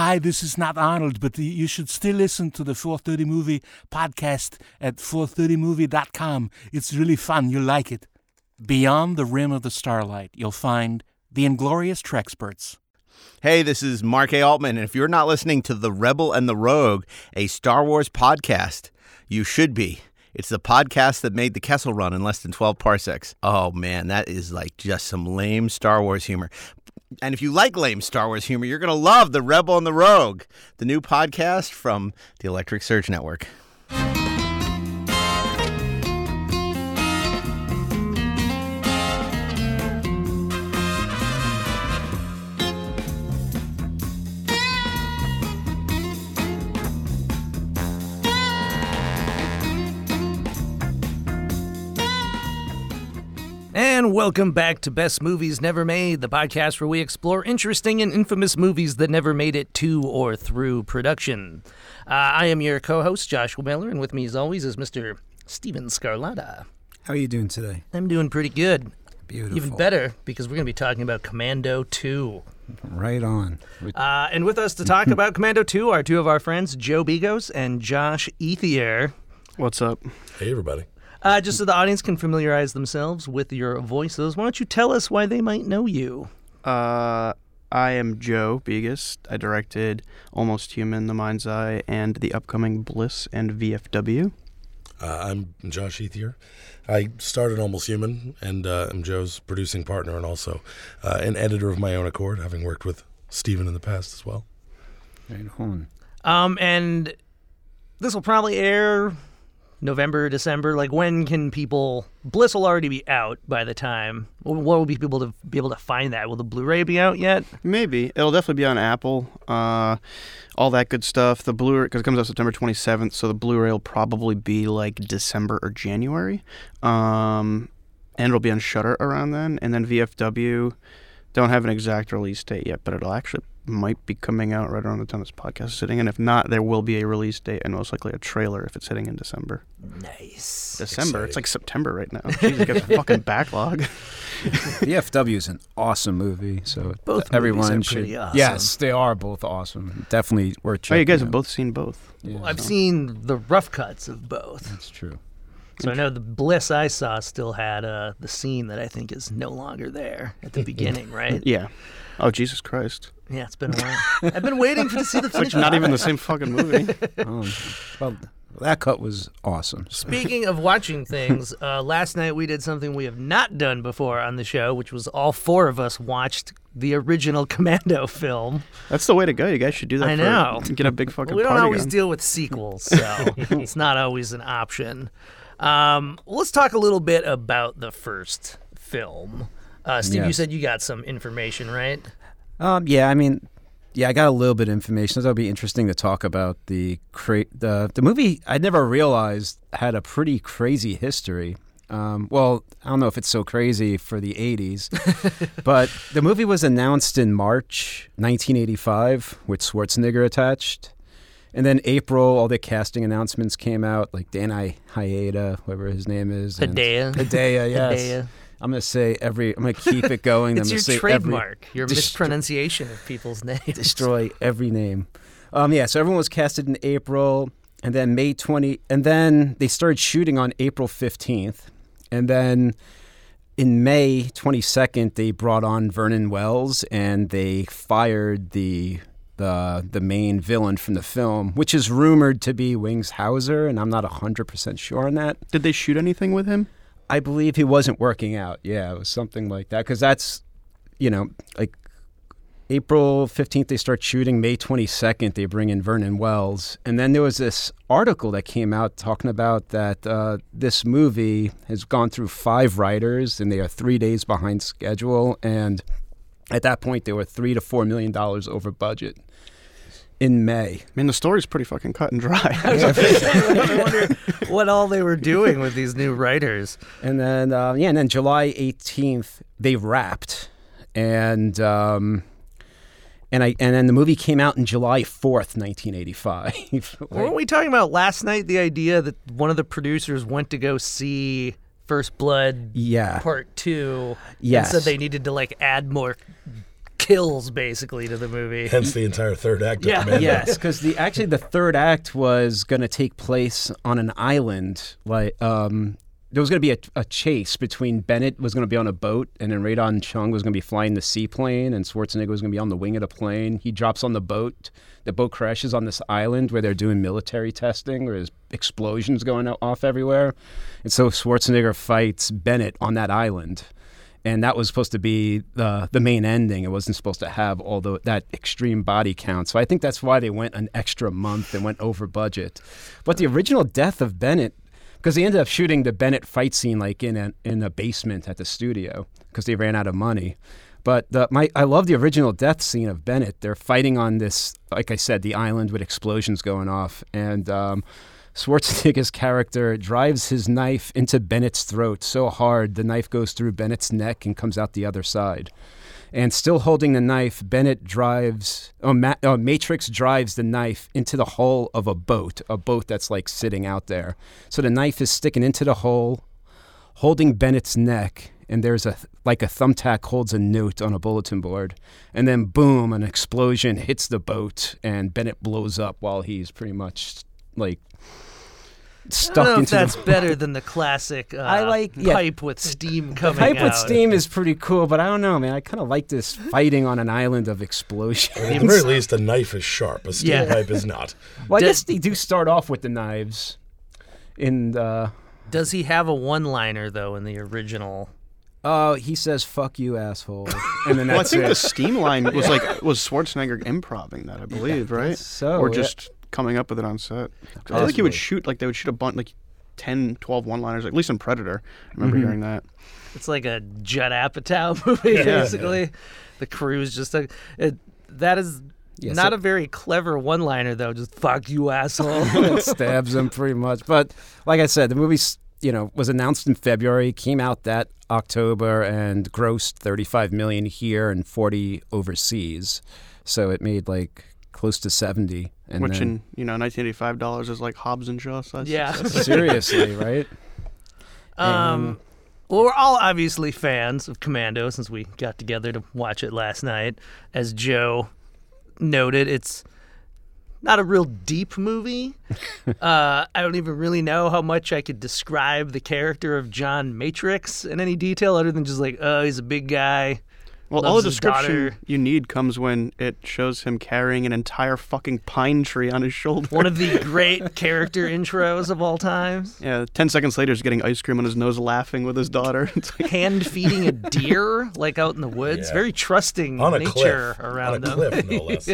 hi, this is not Arnold, but you should still listen to the 430 Movie podcast at 430movie.com. It's really fun. You'll like it. Beyond the rim of the starlight, you'll find the Inglorious Trexperts. Hey, this is Mark A. Altman, and if you're not listening to The Rebel and the Rogue, a Star Wars podcast, you should be. It's the podcast that made the Kessel Run in less than 12 parsecs. Oh man, that is like just some lame Star Wars humor. And if you like lame Star Wars humor, you're going to love The Rebel and the Rogue, the new podcast from the Electric Surge Network. And welcome back to Best Movies Never Made, the podcast where we explore interesting and infamous movies that never made it to or through production. Uh, I am your co host, Joshua Miller, and with me, as always, is Mr. Steven Scarlatta. How are you doing today? I'm doing pretty good. Beautiful. Even better, because we're going to be talking about Commando 2. Right on. Uh, and with us to talk about Commando 2 are two of our friends, Joe Begos and Josh Ethier. What's up? Hey, everybody. Uh, just so the audience can familiarize themselves with your voices, why don't you tell us why they might know you? Uh, I am Joe Begos. I directed Almost Human, The Mind's Eye, and the upcoming Bliss and VFW. Uh, I'm Josh Ethier. I started Almost Human, and uh, I'm Joe's producing partner and also uh, an editor of my own accord, having worked with Steven in the past as well. Right on. Um, and this will probably air November, December. Like, when can people? Bliss will already be out by the time. What will be people to be able to find that? Will the Blu-ray be out yet? Maybe it'll definitely be on Apple. Uh, all that good stuff. The Blu-ray because it comes out September 27th, so the Blu-ray will probably be like December or January. Um, and it'll be on Shudder around then. And then VFW don't have an exact release date yet, but it'll actually might be coming out right around the time this podcast is sitting. And if not, there will be a release date and most likely a trailer if it's hitting in December. Nice. December. It's like September right now. Jesus, got a fucking backlog. VFW is an awesome movie, so Both everyone movies are should. pretty awesome. Yes, they are both awesome. Definitely worth Oh, you guys have both seen both. Yeah, I've seen the rough cuts of both. that's true. So I know the Bliss I saw still had uh, the scene that I think is no longer there at the beginning, right? Yeah. Oh Jesus Christ! Yeah, it's been a while. I've been waiting for to see the It's like finished not even the same fucking movie. Um, well, that cut was awesome. Speaking of watching things, uh, last night we did something we have not done before on the show, which was all four of us watched the original Commando film. That's the way to go. You guys should do that. I for- know. Get a big fucking. we don't party always going. deal with sequels, so it's not always an option. Um, let's talk a little bit about the first film. Uh, Steve, you Yes. said you got some information, right? Um, yeah, I mean, yeah, I got a little bit of information. That'll be interesting to talk about the cra- the the movie. I never realized had a pretty crazy history. Um, well, I don't know if it's so crazy for the '80s, but the movie was announced in March 1985 with Schwarzenegger attached. And then April, all the casting announcements came out, like Dan I- whatever his name is. Hidea. Hidea, yes. Hidea. I'm gonna say every. I'm gonna keep it going. It's I'm your say trademark, your Destro- mispronunciation of people's names. Destroy every name. Um, yeah. So everyone was casted in April, and then May 20, and then they started shooting on April 15th, and then in May 22nd they brought on Vernon Wells, and they fired the. The, the main villain from the film, which is rumored to be Wings Hauser, and I'm not 100% sure on that. Did they shoot anything with him? I believe he wasn't working out. Yeah, it was something like that. Because that's, you know, like April 15th, they start shooting. May 22nd, they bring in Vernon Wells. And then there was this article that came out talking about that uh, this movie has gone through five writers and they are three days behind schedule. And at that point, they were three to four million dollars over budget in May. I mean, the story's pretty fucking cut and dry. I wonder what all they were doing with these new writers. And then, uh, yeah, and then July 18th, they wrapped. And, um, and I and then the movie came out in July 4th, 1985. Weren't we talking about last night the idea that one of the producers went to go see First Blood yeah. Part Two Yes. and said they needed to like add more kills basically to the movie. Hence the entire third act. Yeah. Commando. yes, because the actually the third act was going to take place on an island. Like um, there was going to be a, a chase between Bennett was going to be on a boat, and then Rae Dawn Chong was going to be flying the seaplane, and Schwarzenegger was going to be on the wing of the plane. He drops on the boat. The boat crashes on this island where they're doing military testing, where there's explosions going off everywhere, and so Schwarzenegger fights Bennett on that island and that was supposed to be the the main ending. It wasn't supposed to have all the, that extreme body count. So I think that's why they went an extra month and went over budget. But the original death of Bennett, because they ended up shooting the Bennett fight scene like in a in a basement at the studio because they ran out of money. But the, my I love the original death scene of Bennett. They're fighting on this, like I said, the island with explosions going off, and um, Schwarzenegger's character drives his knife into Bennett's throat so hard the knife goes through Bennett's neck and comes out the other side. And still holding the knife, Bennett drives, oh, Ma- oh, Matrix drives the knife into the hull of a boat, a boat that's like sitting out there. So the knife is sticking into the hole, holding Bennett's neck, and there's a like a thumbtack holds a note on a bulletin board, and then boom, an explosion hits the boat, and Bennett blows up while he's pretty much like I stuck don't know if into that's the better than the classic uh, I like- yeah. pipe with steam coming pipe out. with steam is pretty cool, but I don't know, man. I kind of like this fighting on an island of explosions. At the very least, a knife is sharp. A steel Yeah. pipe is not. well, I Did- guess they do start off with the knives. In the Does he have a one-liner though in the original? oh, he says "fuck you, asshole," and then Well, I that's think it. the steam line was like was Schwarzenegger improving that, I believe, right? so, or yeah. just coming up with it on set. I feel like he would shoot like they would shoot a bunch like 10, 12 one-liners, at least in Predator. I remember Mm-hmm. hearing that. It's like a Judd Apatow movie, Yeah. basically. The crew's just a. It, that is Yeah, not so- a very clever one-liner though. Just fuck you, asshole. it stabs him pretty much. But like I said, the movie, you know, was announced in February, came out that October, and grossed 35 million here and 40 overseas. So it made like close to 70. And which then, in you know 1985 dollars is like Hobbs and Shaw size. Yeah. seriously, right? Um, well, we're all obviously fans of Commando since we got together to watch it last night. As Joe noted, it's not a real deep movie. uh, I don't even really know how much I could describe the character of John Matrix in any detail other than just like, oh, he's a big guy. Well, all Loves the his description daughter. you need comes when it shows him carrying an entire fucking pine tree on his shoulder. One of the great character intros of all time. yeah, ten seconds later, he's getting ice cream on his nose, laughing with his daughter. Like, Hand feeding a deer, like out in the woods. Yeah. Very trusting On a nature cliff. around on a him. cliff, no less.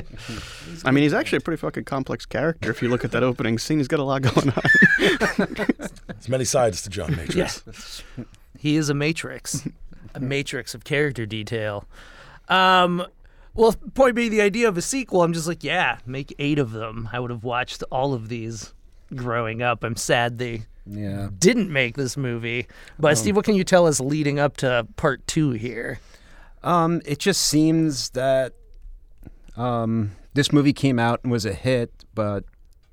I mean, he's actually a pretty fucking complex character if you look at that opening scene. He's got a lot going on. There's many sides to John Matrix. He is a matrix, a matrix of character detail. Um, well, point being, the idea of a sequel, I'm just like, yeah, make eight of them. I would have watched all of these growing up. I'm sad they Yeah. didn't make this movie. But Steve, what can you tell us leading up to part two here? Um, it just seems that um, this movie came out and was a hit, but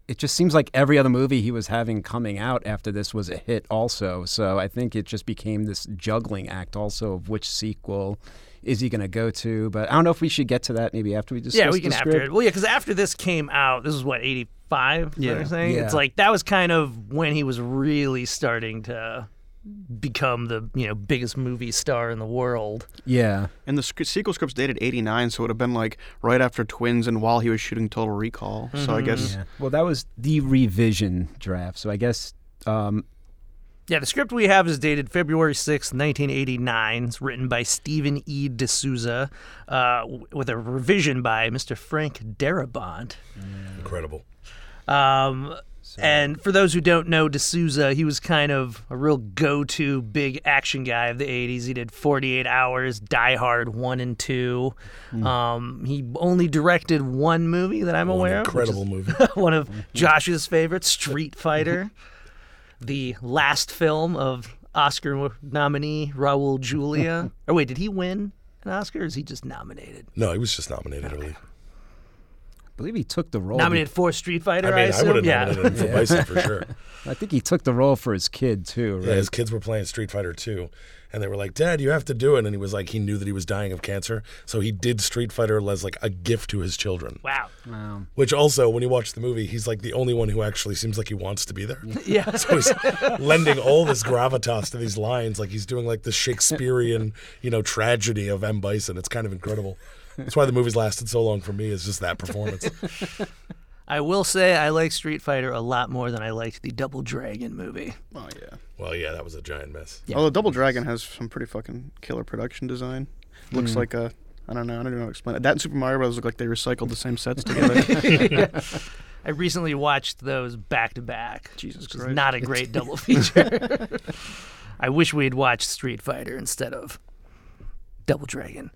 it just seems like every other movie he was having coming out after this was a hit also. So I think it just became this juggling act also of which sequel is he going to go to. But I don't know if we should get to that maybe after we discuss yeah, we can after it. Well, yeah, because after this came out, this is what 85. Yeah. I'm saying Yeah. it's like that was kind of when he was really starting to become the you know biggest movie star in the world. Yeah. and the sc- sequel script's dated 89, so it would have been like right after Twins and while he was shooting Total Recall. So I guess Yeah. Well, that was the revision draft. So I guess um, Yeah, the script we have is dated February sixth, 1989. It's written by Stephen E. D'Souza uh, with a revision by Mr. Frank Darabont. Incredible. Um, and for those who don't know de Souza, he was kind of a real go-to big action guy of the 80s. He did 48 Hours, Die Hard 1 and 2. Um, he only directed one movie that I'm One aware of. incredible movie. one of Josh's favorites, Street Fighter, the last film of Oscar nominee Raul Julia. or wait, did he win an Oscar? Or is he just nominated? No, he was just nominated, believe. I believe he took the role. Nominated for Street Fighter. I mean, I assume? would have yeah. nominated him for Bison for sure. I think he took the role for his kid too, right? Yeah, his kids were playing Street Fighter 2, and they were like, "Dad, you have to do it." And he was like, he knew that he was dying of cancer, so he did Street Fighter as like a gift to his children. Wow. Wow. Which also, when you watch the movie, he's like the only one who actually seems like he wants to be there. Yeah. So he's lending all this gravitas to these lines, like he's doing like the Shakespearean, you know, tragedy of M. Bison. It's kind of incredible. That's why the movie's lasted so long for me. Is just that performance. I will say I like Street Fighter a lot more than I liked the Double Dragon movie. Oh yeah. well, yeah, that was a giant mess. Yeah. Although Double Dragon has some pretty fucking killer production design. Looks hmm. like a I don't know. I don't even know how to explain it. That and Super Mario Bros. look like they recycled the same sets together. I recently watched those back to back. Jesus which is Christ. not a great double feature. I wish we had watched Street Fighter instead of Double Dragon.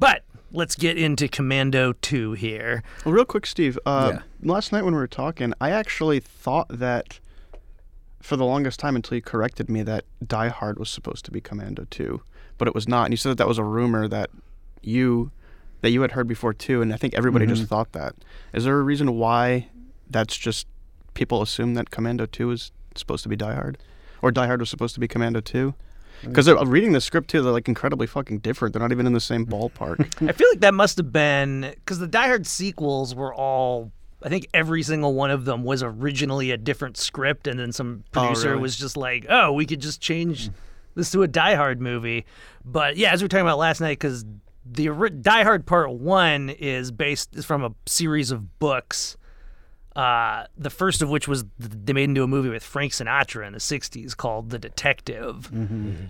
But let's get into Commando 2 here. Well, real quick, Steve. Uh, Yeah. Last night when we were talking, I actually thought that for the longest time until you corrected me that Die Hard was supposed to be Commando 2, but it was not. And you said that that was a rumor that you that you had heard before too, and I think everybody just thought that. Is there a reason why that's just people assume that Commando 2 is supposed to be Die Hard, or Die Hard was supposed to be Commando 2? Mm. Because uh, reading the script too, they're like incredibly fucking different. They're not even in the same ballpark. I feel like that must have been because the Die Hard sequels were all. I think every single one of them was originally a different script, and then some Oh, producer really? was just like, "Oh, we could just change hmm. this to a Die Hard movie." But yeah, as we were talking about last night, because the Die Hard Part One is based is from a series of books. Uh, the first of which was th- they made into a movie with Frank Sinatra in the '60s called The Detective,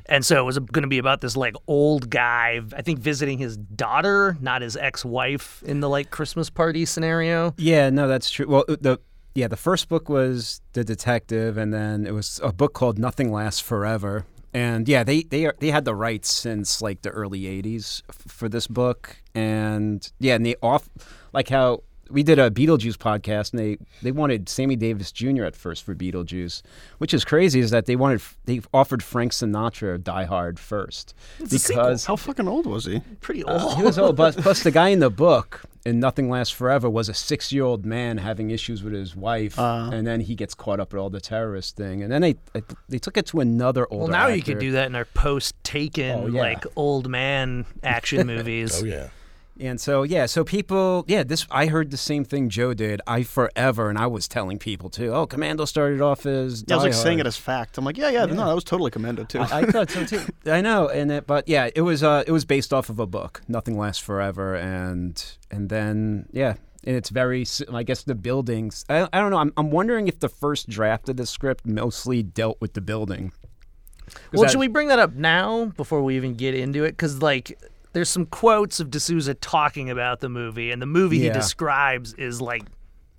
and so it was going to be about this like old guy, I think, visiting his daughter, not his ex-wife, in the like Christmas party scenario. Yeah, no, that's true. Well, the yeah, the first book was The Detective, and then it was a book called Nothing Lasts Forever. And yeah, they they are, they had the rights since like the early '80s f- for this book, and yeah, and they off like how we did a Beetlejuice podcast, and they they wanted Sammy Davis Jr. at first for Beetlejuice, which is crazy. Is that they wanted they offered Frank Sinatra Die Hard first a sequel. because How fucking old was he? Pretty old. he was old, but plus the guy in the book in Nothing Lasts Forever was a six-year-old man having issues with his wife, Uh. and then he gets caught up with all the terrorist thing, and then they they took it to another old. well, now you actor. could do that in our post-Taken Oh, yeah. like old man action movies. Oh yeah. And so yeah, so people, yeah, this I heard the same thing Joe did. I forever, and I was telling people too. Oh, Commando started off as. Yeah, I was like Die saying it as fact. I'm like, yeah, yeah, no, that was totally Commando too. I, I thought so too. I know, and it, but yeah, it was uh, it was based off of a book, Nothing Lasts Forever, and and then yeah, and it's very. i guess the buildings. I, I don't know. I'm I'm wondering if the first draft of the script mostly dealt with the building Well, that- should we bring that up now before we even get into it? Because like, there's some quotes of de Souza talking about the movie, and the movie he describes is like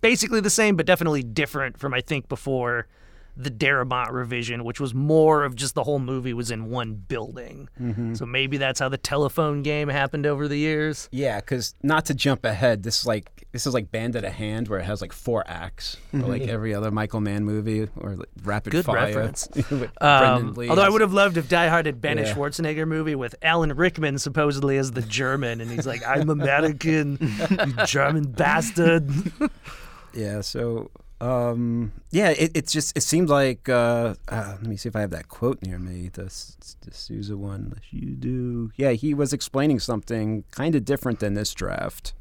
basically the same, but definitely different from I think before the Darabont revision, which was more of just the whole movie was in one building. Mm-hmm. So maybe that's how the telephone game happened over the years. Yeah, because not to jump ahead, this is like this is like Band of the Hand, where it has like four acts, or like every other Michael Mann movie, or like Rapid Good Fire. reference. Um, although I would have loved if Die Hard had been a Schwarzenegger movie with Alan Rickman supposedly as the German, and he's like, "I'm American, you German bastard." Yeah. So, um, yeah, it, it's just it seemed like. Uh, uh, let me see if I have that quote near me. The de Souza one. Unless you do. Yeah, he was explaining something kind of different than this draft,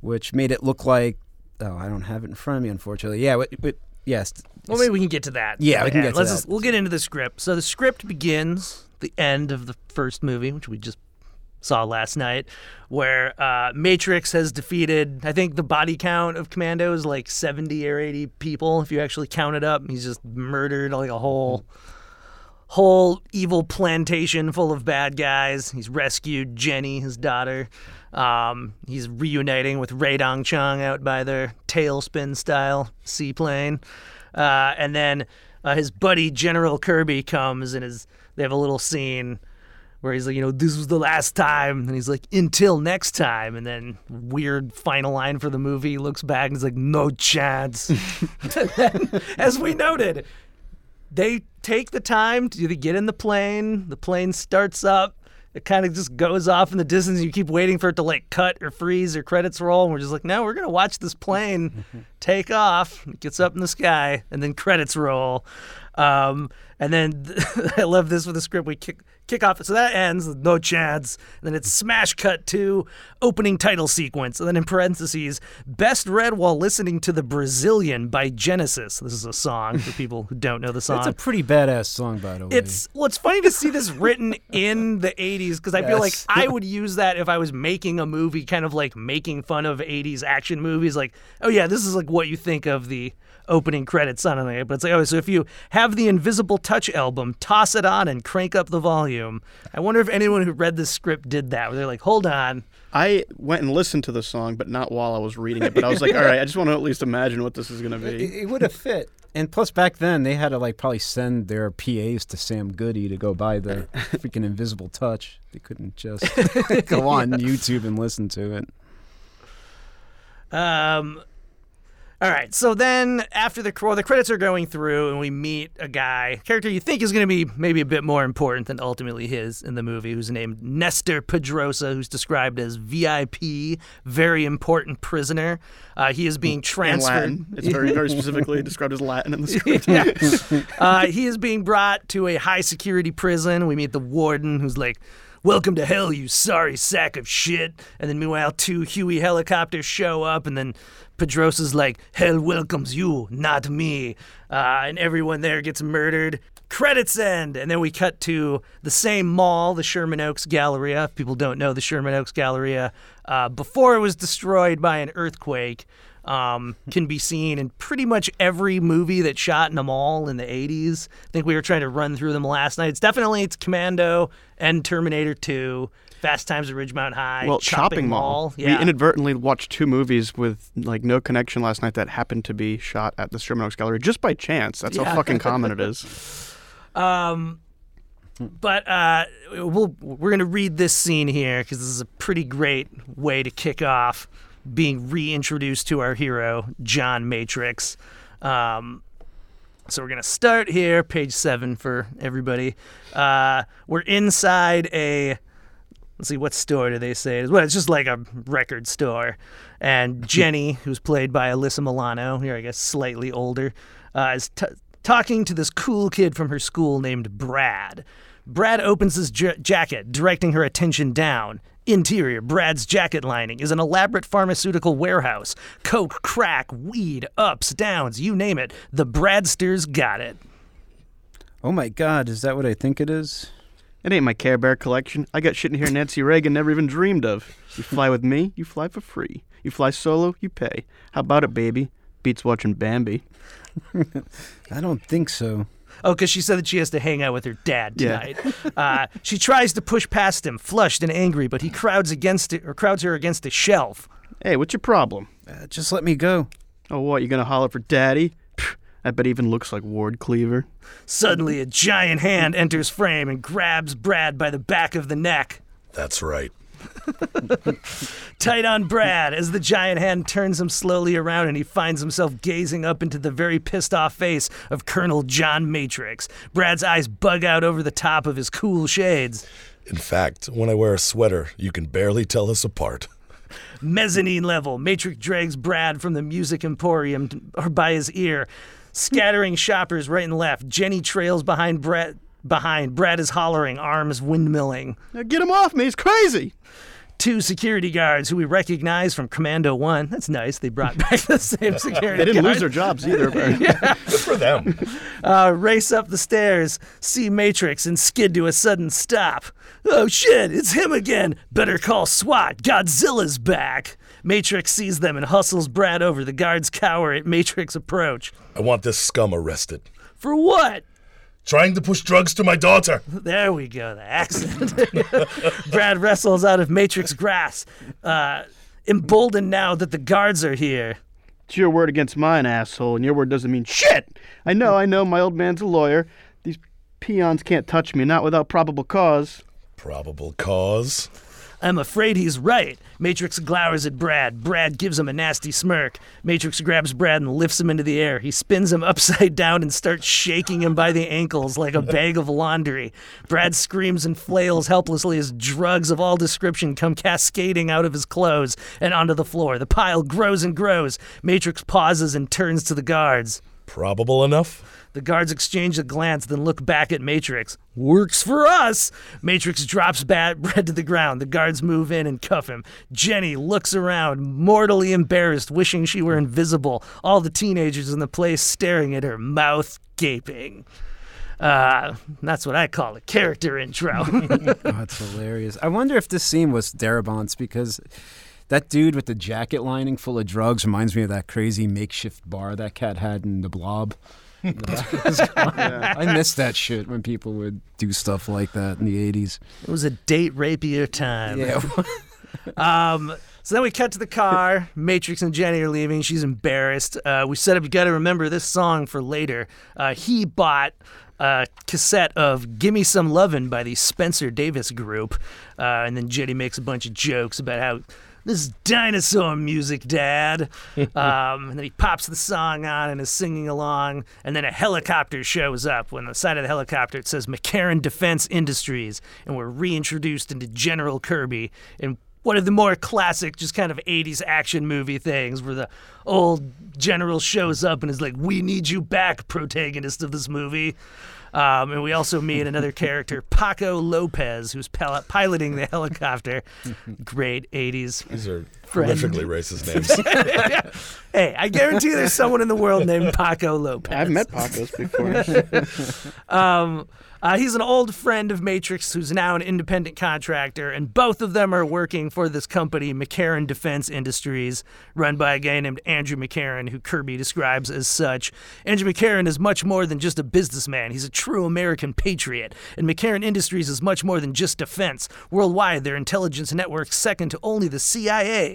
which made it look like. Oh, I don't have it in front of me, unfortunately. Yeah, but, yes. Well, maybe we can get to that. Yeah, we can get to Let's that. Just, we'll get into the script. So the script begins the end of the first movie, which we just saw last night, where uh, Matrix has defeated. I think the body count of Commando is like seventy or eighty people if you actually count it up. He's just murdered like a whole. Whole evil plantation full of bad guys. He's rescued Jenny, his daughter. Um, he's reuniting with Rae Dawn Chong out by their tailspin style seaplane. Uh, and then uh, his buddy General Kirby comes and is they have a little scene where he's like, you know, this was the last time, and he's like, until next time, and then weird final line for the movie. He looks back and he's like, no chance. Then, as we noted, they take the time to get in the plane. The plane starts up. it kind of just goes off in the distance. You keep waiting for it to like cut or freeze or credits roll, and we're just like, no, we're gonna watch this plane take off. It gets up in the sky, and then credits roll. Um, and then I love this with the script. We kick kick off. It so that ends with no chance. And then it's smash cut to opening title sequence. And then in parentheses, best read while listening to the Brazilian by Genesis. This is a song for people who don't know the song. It's a pretty badass song, by the way. It's well, it's funny to see this written in the '80s because I feel like I would use that if I was making a movie, kind of like making fun of '80s action movies. Like, oh yeah, this is like what you think of the opening credits on it. But it's like, oh, so if you have the Invisible Touch album, toss it on and crank up the volume. I wonder if anyone who read this script did that. Where they're like, hold on, I went and listened to the song, but not while I was reading it. But I was like, all right, I just want to at least imagine what this is going to be. it would have fit. And plus, back then they had to like probably send their PAs to Sam Goody to go buy the freaking Invisible Touch. They couldn't just go on YouTube and listen to it. Um, all right. So then, after the well, the credits are going through, and we meet a guy, character you think is going to be maybe a bit more important than ultimately his in the movie, who's named Nestor Pedrosa, who's described as VIP, very important prisoner. Uh, he is being In transferred. Latin. It's very, very specifically described as Latin in the script. uh, he is being brought to a high security prison. We meet the warden, who's like, "Welcome to hell, you sorry sack of shit." And then meanwhile, two Huey helicopters show up, and then Pedrosa's like, "Hell welcomes you, not me," uh, and everyone there gets murdered. Credits end, and then we cut to the same mall, the Sherman Oaks Galleria. If people don't know the Sherman Oaks Galleria, uh, before it was destroyed by an earthquake, um, can be seen in pretty much every movie that shot in a mall in the 80s. I think we were trying to run through them last night. It's definitely it's Commando and Terminator 2, Fast Times at Ridgemont High, well, Chopping Mall. Yeah. We inadvertently watched two movies with like no connection last night that happened to be shot at the Sherman Oaks Gallery just by chance. That's Yeah. how fucking common it is. Um, but uh, we'll, we're going to read this scene here because this is a pretty great way to kick off being reintroduced to our hero, John Matrix. Um, so we're going to start here, page seven for everybody. Uh, we're inside a. Let's see, what store do they say? Well, it's just like a record store. And Jenny, who's played by Alyssa Milano, here I guess slightly older, uh, is t- talking to this cool kid from her school named Brad. Brad opens his j- jacket, directing her attention down. Interior, Brad's jacket lining is an elaborate pharmaceutical warehouse. Coke, crack, weed, ups, downs, you name it. The Bradsters got it. Oh my God, is that what I think it is? It ain't my Care Bear collection. I got shit in here Nancy Reagan never even dreamed of. You fly with me, you fly for free. You fly solo, you pay. How about it, baby? Beats watching Bambi. I don't think so. Oh, because she said that she has to hang out with her dad Yeah. tonight. uh, she tries to push past him, flushed and angry, but he crowds against it or crowds her against a shelf. Hey, what's your problem? Uh, just let me go. Oh, what? You gonna holler for daddy? Pfft, I bet he even looks like Ward Cleaver. Suddenly, a giant hand enters frame and grabs Brad by the back of the neck. That's right. Tight on Brad as the giant hand turns him slowly around and he finds himself gazing up into the very pissed off face of Colonel John Matrix. Brad's eyes bug out over the top of his cool shades. In fact, when I wear a sweater, you can barely tell us apart. Mezzanine level, Matrix drags Brad from the music emporium or by his ear, scattering shoppers right and left. Jenny trails behind Brad. Behind, Brad is hollering, arms windmilling. Now get him off me! He's crazy. Two security guards who we recognize from Commando One. That's nice. They brought back the same security. They didn't guard. lose their jobs either. but- Good for them. uh, race up the stairs, see Matrix, and skid to a sudden stop. Oh shit, it's him again! Better call SWAT, Godzilla's back! Matrix sees them and hustles Brad over. The guards cower at Matrix approach. I want this scum arrested. For what? Trying to push drugs to my daughter. There we go, the accent. Brad wrestles out of Matrix grass, uh, emboldened now that the guards are here. It's your word against mine, asshole, and your word doesn't mean shit. I know, I know, my old man's a lawyer. These peons can't touch me, not without probable cause. Probable cause. I'm afraid he's right. Matrix glowers at Brad. Brad gives him a nasty smirk. Matrix grabs Brad and lifts him into the air. He spins him upside down and starts shaking him by the ankles like a bag of laundry. Brad screams and flails helplessly as drugs of all description come cascading out of his clothes and onto the floor. The pile grows and grows. Matrix pauses and turns to the guards. Probable enough? The guards exchange a glance, then look back at Matrix. Works for us! Matrix drops Bad Brad to the ground. The guards move in and cuff him. Jenny looks around, mortally embarrassed, wishing she were invisible. All the teenagers in the place staring at her, mouth gaping. Uh, that's what I call a character intro. Oh, that's hilarious. I wonder if this scene was Darabont's because that dude with the jacket lining full of drugs reminds me of that crazy makeshift bar that cat had in the blob. In the back of his car. I miss that shit when people would do stuff like that in the 80s. it was a date rapier time. Yeah. Um, so then we cut to the car. Matrix and Jenny are leaving. She's embarrassed. Uh, we said, you got to remember this song for later. Uh, he bought a cassette of Gimme Some Lovin' by the Spencer Davis Group. Uh, and then Jenny makes a bunch of jokes about how this is dinosaur music, Dad. um, and then he pops the song on and is singing along. And then a helicopter shows up. When the side of the helicopter it says McCarran Defense Industries, and we're reintroduced into General Kirby and one of the more classic, just kind of 80s action movie things where the old general shows up and is like, We need you back, protagonist of this movie. Um, and we also meet another character, Paco Lopez, who's pil- piloting the helicopter. Great 80s. These are Friend. horrifically racist names. Hey, I guarantee there's someone in the world named Paco Lopez. I've met Pacos before. Um, uh, he's an old friend of Matrix who's now an independent contractor, and both of them are working for this company, McCarran Defense Industries, run by a guy named Andrew McCarran, who Kirby describes as such. Andrew McCarran is much more than just a businessman, he's a true American patriot. And McCarran Industries is much more than just defense. Worldwide, their intelligence network's second to only the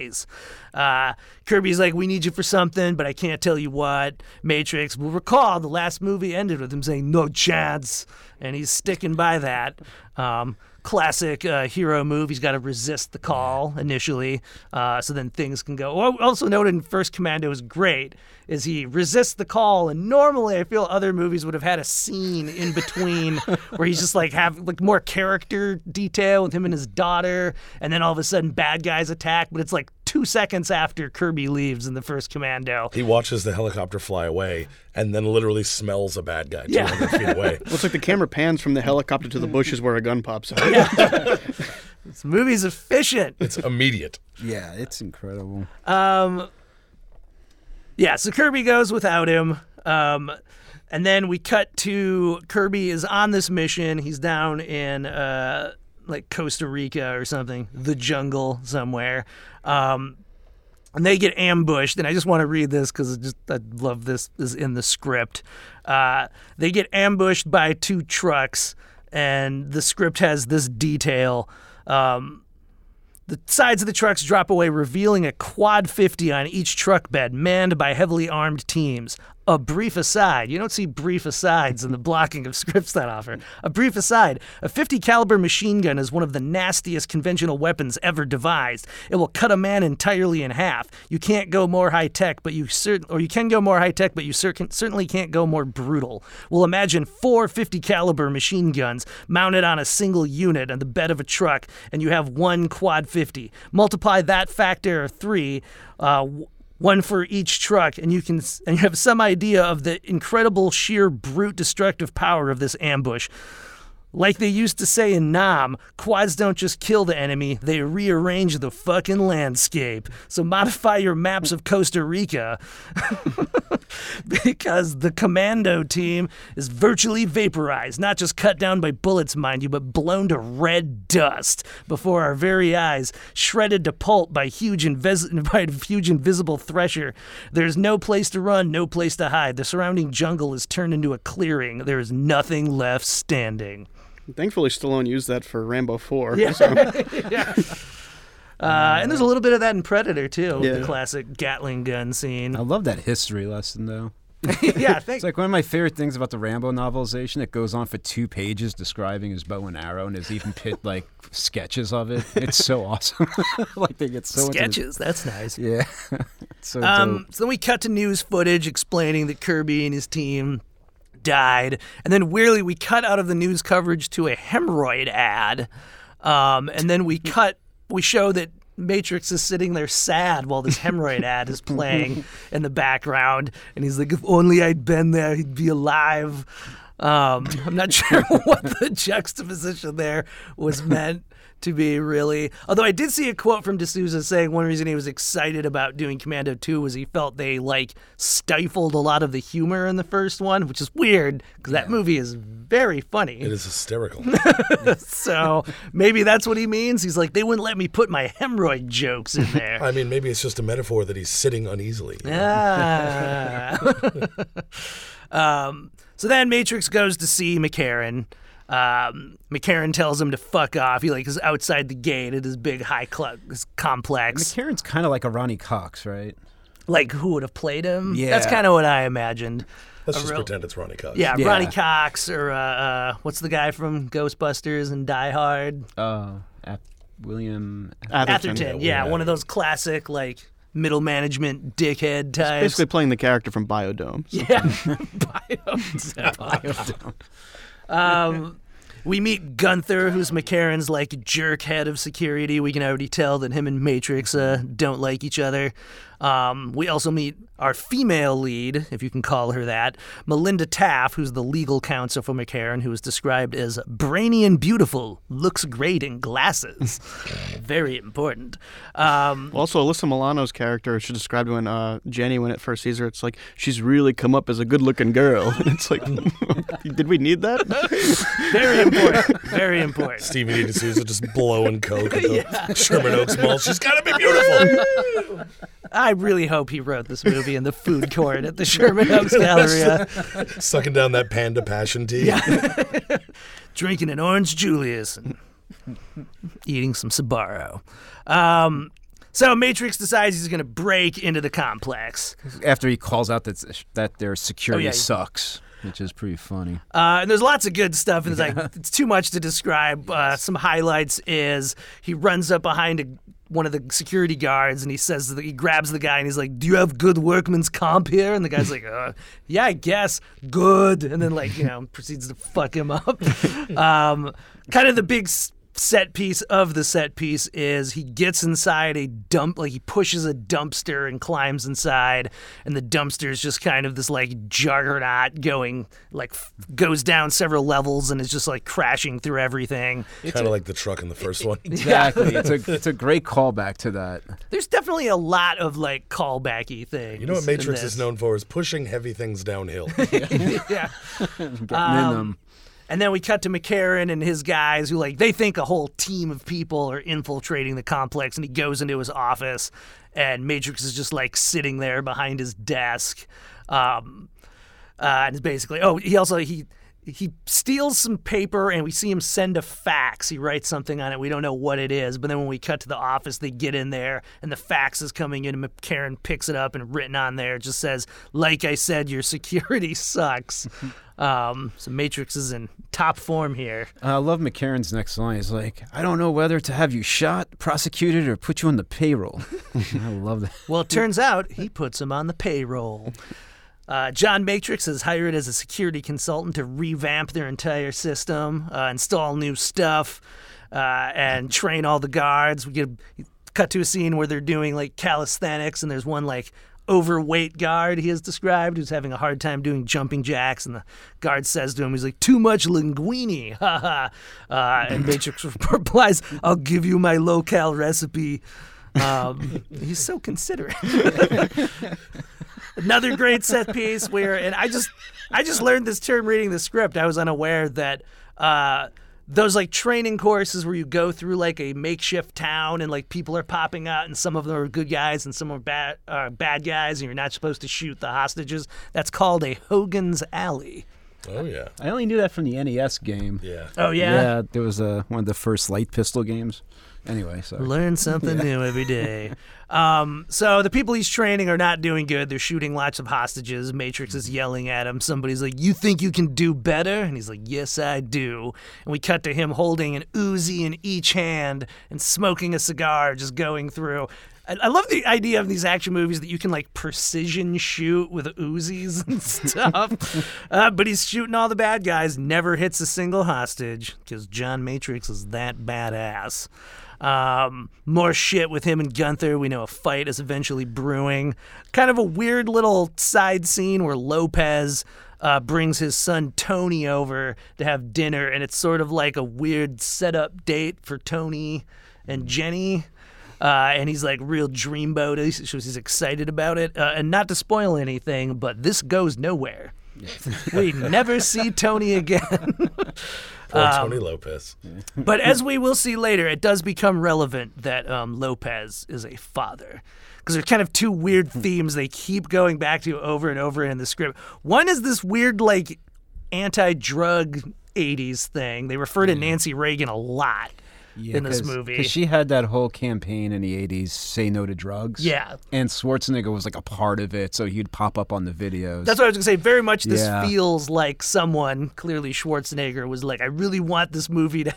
CIA's. Uh, Kirby's like, We need you for something, but I can't tell you what. Matrix will recall the last movie ended with him saying, No chance. And he's sticking by that. Um, classic uh, hero move. He's got to resist the call initially, uh, so then things can go. Also noted in First Commando is great is he resists the call, and normally I feel other movies would have had a scene in between where he's just like have like more character detail with him and his daughter, and then all of a sudden bad guys attack, but it's like two seconds after Kirby leaves in the First Commando. he watches the helicopter fly away and then literally smells a bad guy Yeah. 200 feet away. Looks like the camera pans from the helicopter to the bushes where a gun pops out. This movie's efficient. It's immediate. yeah, it's incredible. Um, yeah, so Kirby goes without him. Um, and then we cut to Kirby is on this mission. He's down in uh, like Costa Rica or something, the jungle somewhere. Um, and they get ambushed. And I just want to read this because just I love this is in the script. Uh, they get ambushed by two trucks, and the script has this detail. Um, the sides of the trucks drop away, revealing a quad 50 on each truck bed, manned by heavily armed teams. A brief aside, you don't see brief asides in the blocking of scripts that often. A brief aside, a 50 caliber machine gun is one of the nastiest conventional weapons ever devised. It will cut a man entirely in half. You can't go more high tech, but you cert- or you can go more high tech, but you cer- certainly can't go more brutal. Well, imagine four 50 caliber machine guns mounted on a single unit on the bed of a truck, and you have one quad 50. Multiply that factor of three. Uh, w- one for each truck, and you can and you have some idea of the incredible sheer brute destructive power of this ambush. Like they used to say in Nam, quads don't just kill the enemy, they rearrange the fucking landscape. So modify your maps of Costa Rica because the commando team is virtually vaporized, not just cut down by bullets, mind you, but blown to red dust before our very eyes, shredded to pulp by huge, invis- by a huge invisible thresher. There's no place to run, no place to hide. The surrounding jungle is turned into a clearing. There is nothing left standing. Thankfully, Stallone used that for Rambo 4. Yeah. so- yeah. Uh, and there's a little bit of that in Predator too, the classic Gatling gun scene. I love that history lesson though. yeah, It's like one of my favorite things about the Rambo novelization. It goes on for two pages describing his bow and arrow, and there's even pit like sketches of it. It's so awesome. like they get so into sketches. That's nice. yeah, so Um, so then we cut to news footage explaining that Kirby and his team died, and then weirdly we cut out of the news coverage to a hemorrhoid ad, um, and then we cut. We show that Matrix is sitting there sad while this hemorrhoid ad is playing in the background, and he's like, "If only I'd been there, he'd be alive." Um, I'm not sure what the juxtaposition there was meant to be really. Although I did see a quote from de Souza saying one reason he was excited about doing Commando 2 was he felt they like stifled a lot of the humor in the first one, which is weird because that movie is very funny. It is hysterical. So maybe that's what he means. He's like, they wouldn't let me put my hemorrhoid jokes in there. I mean, maybe it's just a metaphor that he's sitting uneasily. you know? Ah. um, so then Matrix goes to see McCarran. Um, McCarran tells him to fuck off. He like is outside the gate at his big high cl- his complex. McCarran's kind of like a Ronny Cox, right? like who would have played him? Yeah. that's kind of what I imagined. Let's a just real- pretend it's Ronny Cox. Yeah, Yeah. Ronny Cox or uh, uh, what's the guy from Ghostbusters and Die Hard? Uh, Ap- William. Atherton. Yeah, yeah. one of those classic like middle management dickhead types. Basically playing the character from Biodome. so- Yeah. Biodome. um, we meet Gunther, who's McCarran's like jerk head of security. We can already tell that him and Matrix uh, don't like each other. Um, we also meet our female lead, if you can call her that, Melinda Taff, who's the legal counsel for McCarran, who is described as brainy and beautiful, looks great in glasses. Very important. Um, Also, Alyssa Milano's character, she described when uh, Jenny, when it first sees her, it's like she's really come up as a good-looking girl, and it's like, did we need that? very important. Very important. Stevie D. de Souza just blowing coke at the Sherman Oaks Mall. She's got to be beautiful. I really hope he wrote this movie in the food court at the Sherman Oaks Galleria, Sucking down that panda passion tea. drinking an orange Julius and eating some Sbarro. Um, so Matrix decides he's going to break into the complex. After he calls out that that their security Oh, yeah. sucks, which is pretty funny. Uh, and there's lots of good stuff, and it's like it's too much to describe. Uh, some highlights is he runs up behind a, one of the security guards and he says that he grabs the guy and he's like, "Do you have good workman's comp here?" And the guy's like, uh, "Yeah, I guess good." And then like you know proceeds to fuck him up. um, kind of the big. S- Set piece of the set piece is he gets inside a dump, like he pushes a dumpster and climbs inside, and the dumpster is just kind of this like juggernaut going, like f- goes down several levels and is just like crashing through everything. Kind of like the truck in the first one. Exactly. it's a it's a great callback to that. There's definitely a lot of like callbacky things. You know what Matrix is known for is pushing heavy things downhill. yeah. Getting Um, in them. And then we cut to McCarran and his guys who like they think a whole team of people are infiltrating the complex and he goes into his office and Matrix is just like sitting there behind his desk. Um uh, and it's basically oh he also he he steals some paper and we see him send a fax. He writes something on it. We don't know what it is. But then when we cut to the office, they get in there and the fax is coming in and McCarran picks it up and written on there it just says, like I said, your security sucks. Um, so Matrix is in top form here. I love McCarran's next line. He's like, I don't know whether to have you shot, prosecuted, or put you on the payroll. I love that. Well, it turns out he puts him on the payroll. Uh, John Matrix is hired as a security consultant to revamp their entire system, uh, install new stuff, uh, and train all the guards. We get cut to a scene where they're doing like calisthenics, and there's one like overweight guard he has described who's having a hard time doing jumping jacks, and the guard says to him, he's like, "Too much linguini ha ha. Uh, and Matrix replies, "I'll give you my locale recipe." Um, he's so considerate. Another great set piece where, and I just, I just learned this term reading the script. I was unaware that uh, those like training courses where you go through like a makeshift town and like people are popping out and some of them are good guys and some are bad, uh, bad guys and you're not supposed to shoot the hostages. That's called a Hogan's Alley. Oh yeah, I only knew that from the NES game. yeah. Oh yeah. Yeah, there was uh, one of the first light pistol games. Anyway, so Learn something new every day. Um, so the people he's training are not doing good. They're shooting lots of hostages. Matrix is yelling at him. Somebody's like, "You think you can do better?" And he's like, "Yes, I do." And we cut to him holding an Uzi in each hand and smoking a cigar, just going through. I I love the idea of these action movies that you can like precision shoot with Uzis and stuff. uh, but he's shooting all the bad guys, never hits a single hostage because John Matrix is that badass. Um, more shit with him and Gunther. We know a fight is eventually brewing. Kind of a weird little side scene where Lopez uh, brings his son Tony over to have dinner, and it's sort of like a weird setup date for Tony and Jenny. Uh, and he's like real dreamboat. He's, he's excited about it. Uh, and not to spoil anything, but this goes nowhere. we never see Tony again. Poor Um, Tony Lopez. but as we will see later, it does become relevant that um, Lopez is a father. Because there's kind of two weird themes they keep going back to over and over in the script. One is this weird, like, anti drug 80s thing. They refer to Nancy Reagan a lot in this movie. because she had that whole campaign in the '80s, "Say No to Drugs." Yeah. and Schwarzenegger was like a part of it, so he'd pop up on the videos. That's what I was gonna say. Very much, this Yeah. feels like someone clearly Schwarzenegger was like, I really want this movie to.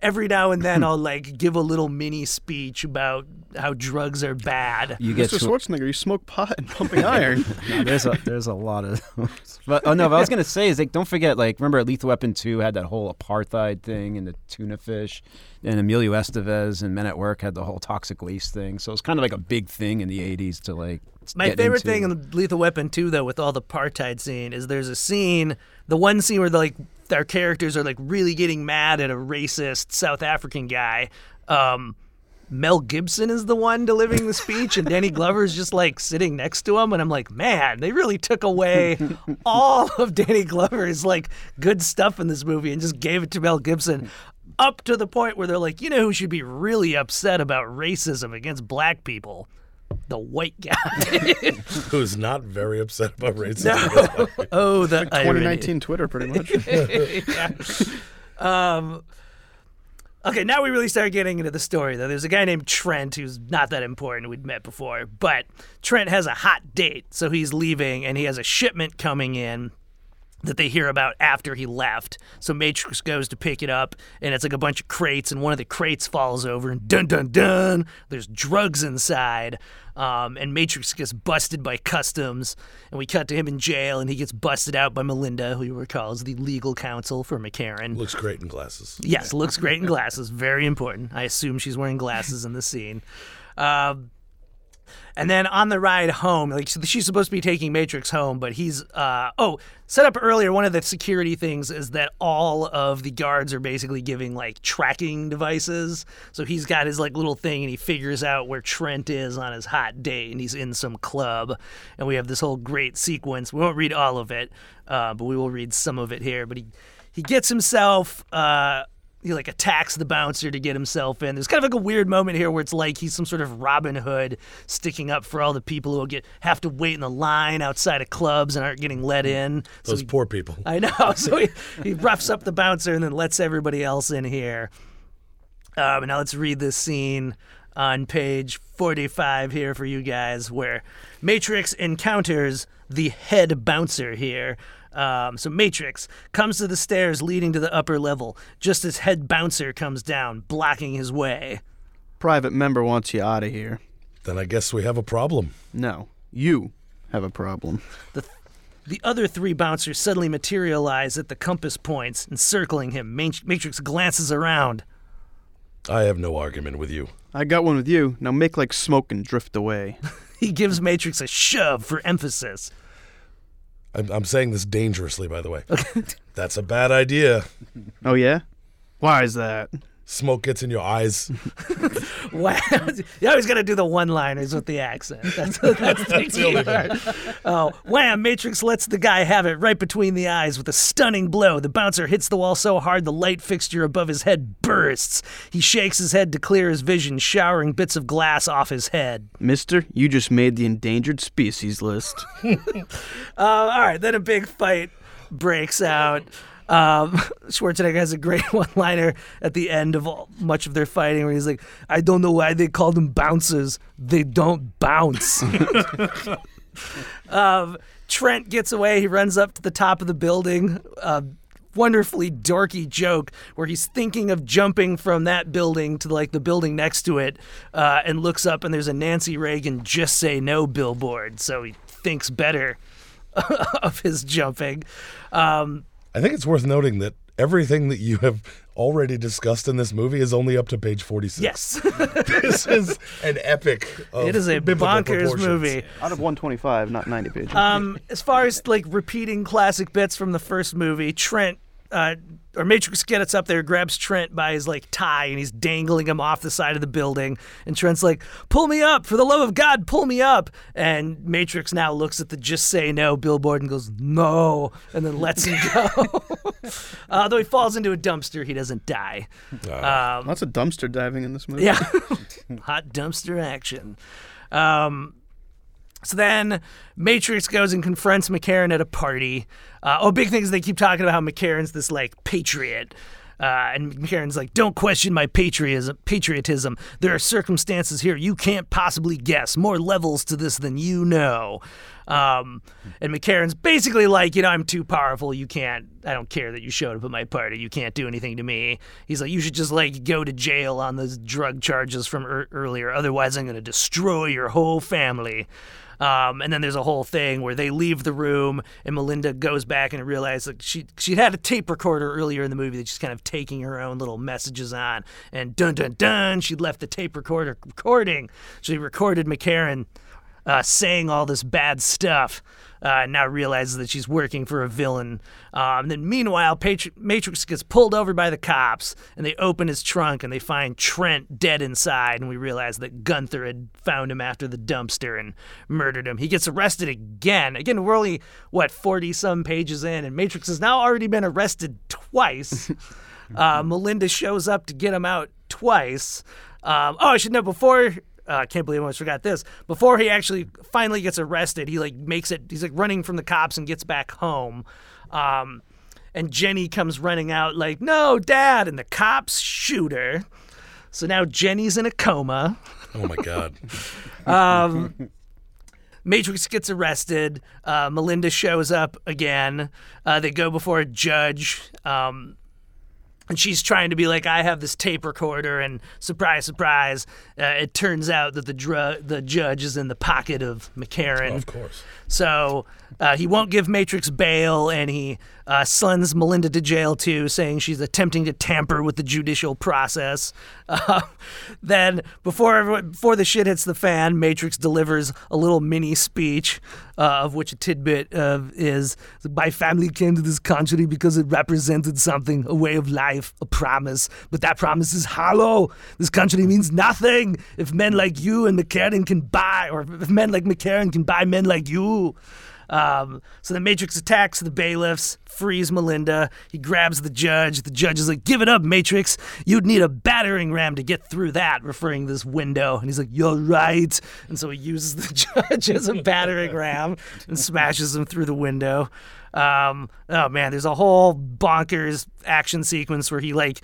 Every now and then, I'll like give a little mini speech about how drugs are bad. you get Mr. to, Schwarzenegger, you smoke pot and pumping iron. No, there's a there's a lot of those. But oh no, but I was gonna say is like don't forget like remember Lethal Weapon two had that whole apartheid thing and the tuna fish, and Emilio Estevez and Men at Work had the whole toxic waste thing. So it's kind of like a big thing in the '80s to like. My favorite into. thing in Lethal Weapon 2, though, with all the apartheid scene, is there's a scene, the one scene where they like our characters are like really getting mad at a racist South African guy. Um, Mel Gibson is the one delivering the speech, and Danny Glover's just like sitting next to him, and I'm like, man, they really took away all of Danny Glover's like good stuff in this movie and just gave it to Mel Gibson. Up to the point where they're like, you know who should be really upset about racism against black people? The white guy. Who's not very upset about racism. No. oh, the irony. 2019 Twitter, pretty much. Yeah. Um, okay, now we really start getting into the story, though. There's a guy named Trent who's not that important. We'd met before. But Trent has a hot date, so he's leaving, and he has a shipment coming in that they hear about after he left. So Matrix goes to pick it up, and it's like a bunch of crates, and one of the crates falls over, and dun dun dun, there's drugs inside. Um, and Matrix gets busted by customs, and we cut to him in jail, and he gets busted out by Melinda, who you recall is the legal counsel for McCarran. Looks great in glasses. Yes, looks great in glasses. Very important. I assume she's wearing glasses in the scene. Um, and then on the ride home, like she's supposed to be taking Matrix home, but he's uh oh, set up earlier. One of the security things is that all of the guards are basically giving like tracking devices. So he's got his like little thing, and he figures out where Trent is on his hot date, and he's in some club. And we have this whole great sequence. We won't read all of it, uh, but we will read some of it here. But he he gets himself. Uh, he like attacks the bouncer to get himself in. There's kind of like a weird moment here where it's like he's some sort of Robin Hood sticking up for all the people who will get have to wait in the line outside of clubs and aren't getting let in. So Those he- poor people. I know. So he, he roughs up the bouncer and then lets everybody else in here. Um, and now let's read this scene on page 45 here for you guys where Matrix encounters the head bouncer here. Um, so Matrix comes to the stairs leading to the upper level just as head bouncer comes down, blocking his way. Private member wants you out of here. Then I guess we have a problem. No, you have a problem. The the other three bouncers suddenly materialize at the compass points, encircling him. Ma- Matrix glances around. I have no argument with you. I got one with you. Now make like smoke and drift away. He gives Matrix a shove for emphasis. I'm, I'm saying this dangerously, by the way. That's a bad idea. oh yeah? Why is that? Smoke gets in your eyes. Wow. you always got to do the one liners with the accent. That's, that's, the the only key part. Oh, wham! Matrix lets the guy have it right between the eyes with a stunning blow. The bouncer hits the wall so hard the light fixture above his head bursts. He shakes his head to clear his vision, showering bits of glass off his head. Mister, you just made the endangered species list. Uh, all right, then a big fight breaks out. Um, Schwarzenegger has a great one-liner at the end of all, much of their fighting, where he's like, "I don't know why they call them bouncers. They don't bounce." um, Trent gets away. He runs up to the top of the building. Uh, wonderfully dorky joke where he's thinking of jumping from that building to like the building next to it, uh, and looks up and there's a Nancy Reagan "Just Say No" billboard. So he thinks better of his jumping. Um, I think it's worth noting that everything that you have already discussed in this movie is only up to page 46. yes, this is an epic. Of it is a biblical bonkers proportions. movie. Out of 125, not 90 pages. Um, as far as like repeating classic bits from the first movie, Trent uh, or Matrix gets up there, grabs Trent by his like tie, and he's dangling him off the side of the building. And Trent's like, "Pull me up, for the love of God, pull me up!" And Matrix now looks at the "Just Say No" billboard and goes, "No," and then lets him go. uh, though he falls into a dumpster, he doesn't die. Um, Lots of dumpster diving in this movie. yeah. Hot dumpster action. Um, so then Matrix goes and confronts McCarran at a party. Uh, oh, big thing is they keep talking about how McCarran's this like patriot. Uh, and McCarran's like, don't question my patriotism. Patriotism. There are circumstances here you can't possibly guess. More levels to this than you know. Um, and McCarran's basically like, you know, I'm too powerful. You can't. I don't care that you showed up at my party. You can't do anything to me. He's like, you should just like go to jail on those drug charges from er- earlier. Otherwise, I'm gonna destroy your whole family. Um, and then there's a whole thing where they leave the room, and Melinda goes back and realizes like she she had a tape recorder earlier in the movie that she's kind of taking her own little messages on, and dun dun dun, she left the tape recorder recording. She recorded McCarran uh, saying all this bad stuff. Uh, and now realizes that she's working for a villain. Um, then, meanwhile, Patri- Matrix gets pulled over by the cops, and they open his trunk and they find Trent dead inside. And we realize that Gunther had found him after the dumpster and murdered him. He gets arrested again. Again, we're only what forty some pages in, and Matrix has now already been arrested twice. uh, Melinda shows up to get him out twice. Um, oh, I should know before I uh, can't believe I almost forgot this. Before he actually finally gets arrested, he like makes it. He's like running from the cops and gets back home. Um, and Jenny comes running out like, "No, Dad!" And the cops shoot her. So now Jenny's in a coma. Oh my god. Um, Matrix gets arrested. Uh, Melinda shows up again. Uh, they go before a judge. Um, and she's trying to be like, I have this tape recorder, and surprise, surprise, uh, it turns out that the dr- the judge is in the pocket of McCarran. of course. So uh, he won't give Matrix bail, and he uh, sends Melinda to jail too, saying she's attempting to tamper with the judicial process. Uh, then, before everyone, before the shit hits the fan, Matrix delivers a little mini speech, uh, of which a tidbit is: "My family came to this country because it represented something, a way of life, a promise. But that promise is hollow. This country means nothing if men like you and McCarran can buy, or if men like McCarran can buy men like you." Um, so the Matrix attacks the bailiffs, frees Melinda. He grabs the judge. The judge is like, "Give it up, Matrix. You'd need a battering ram to get through that," referring to this window. And he's like, "You're right." And so he uses the judge as a battering ram and smashes him through the window. Um, oh man, there's a whole bonkers action sequence where he like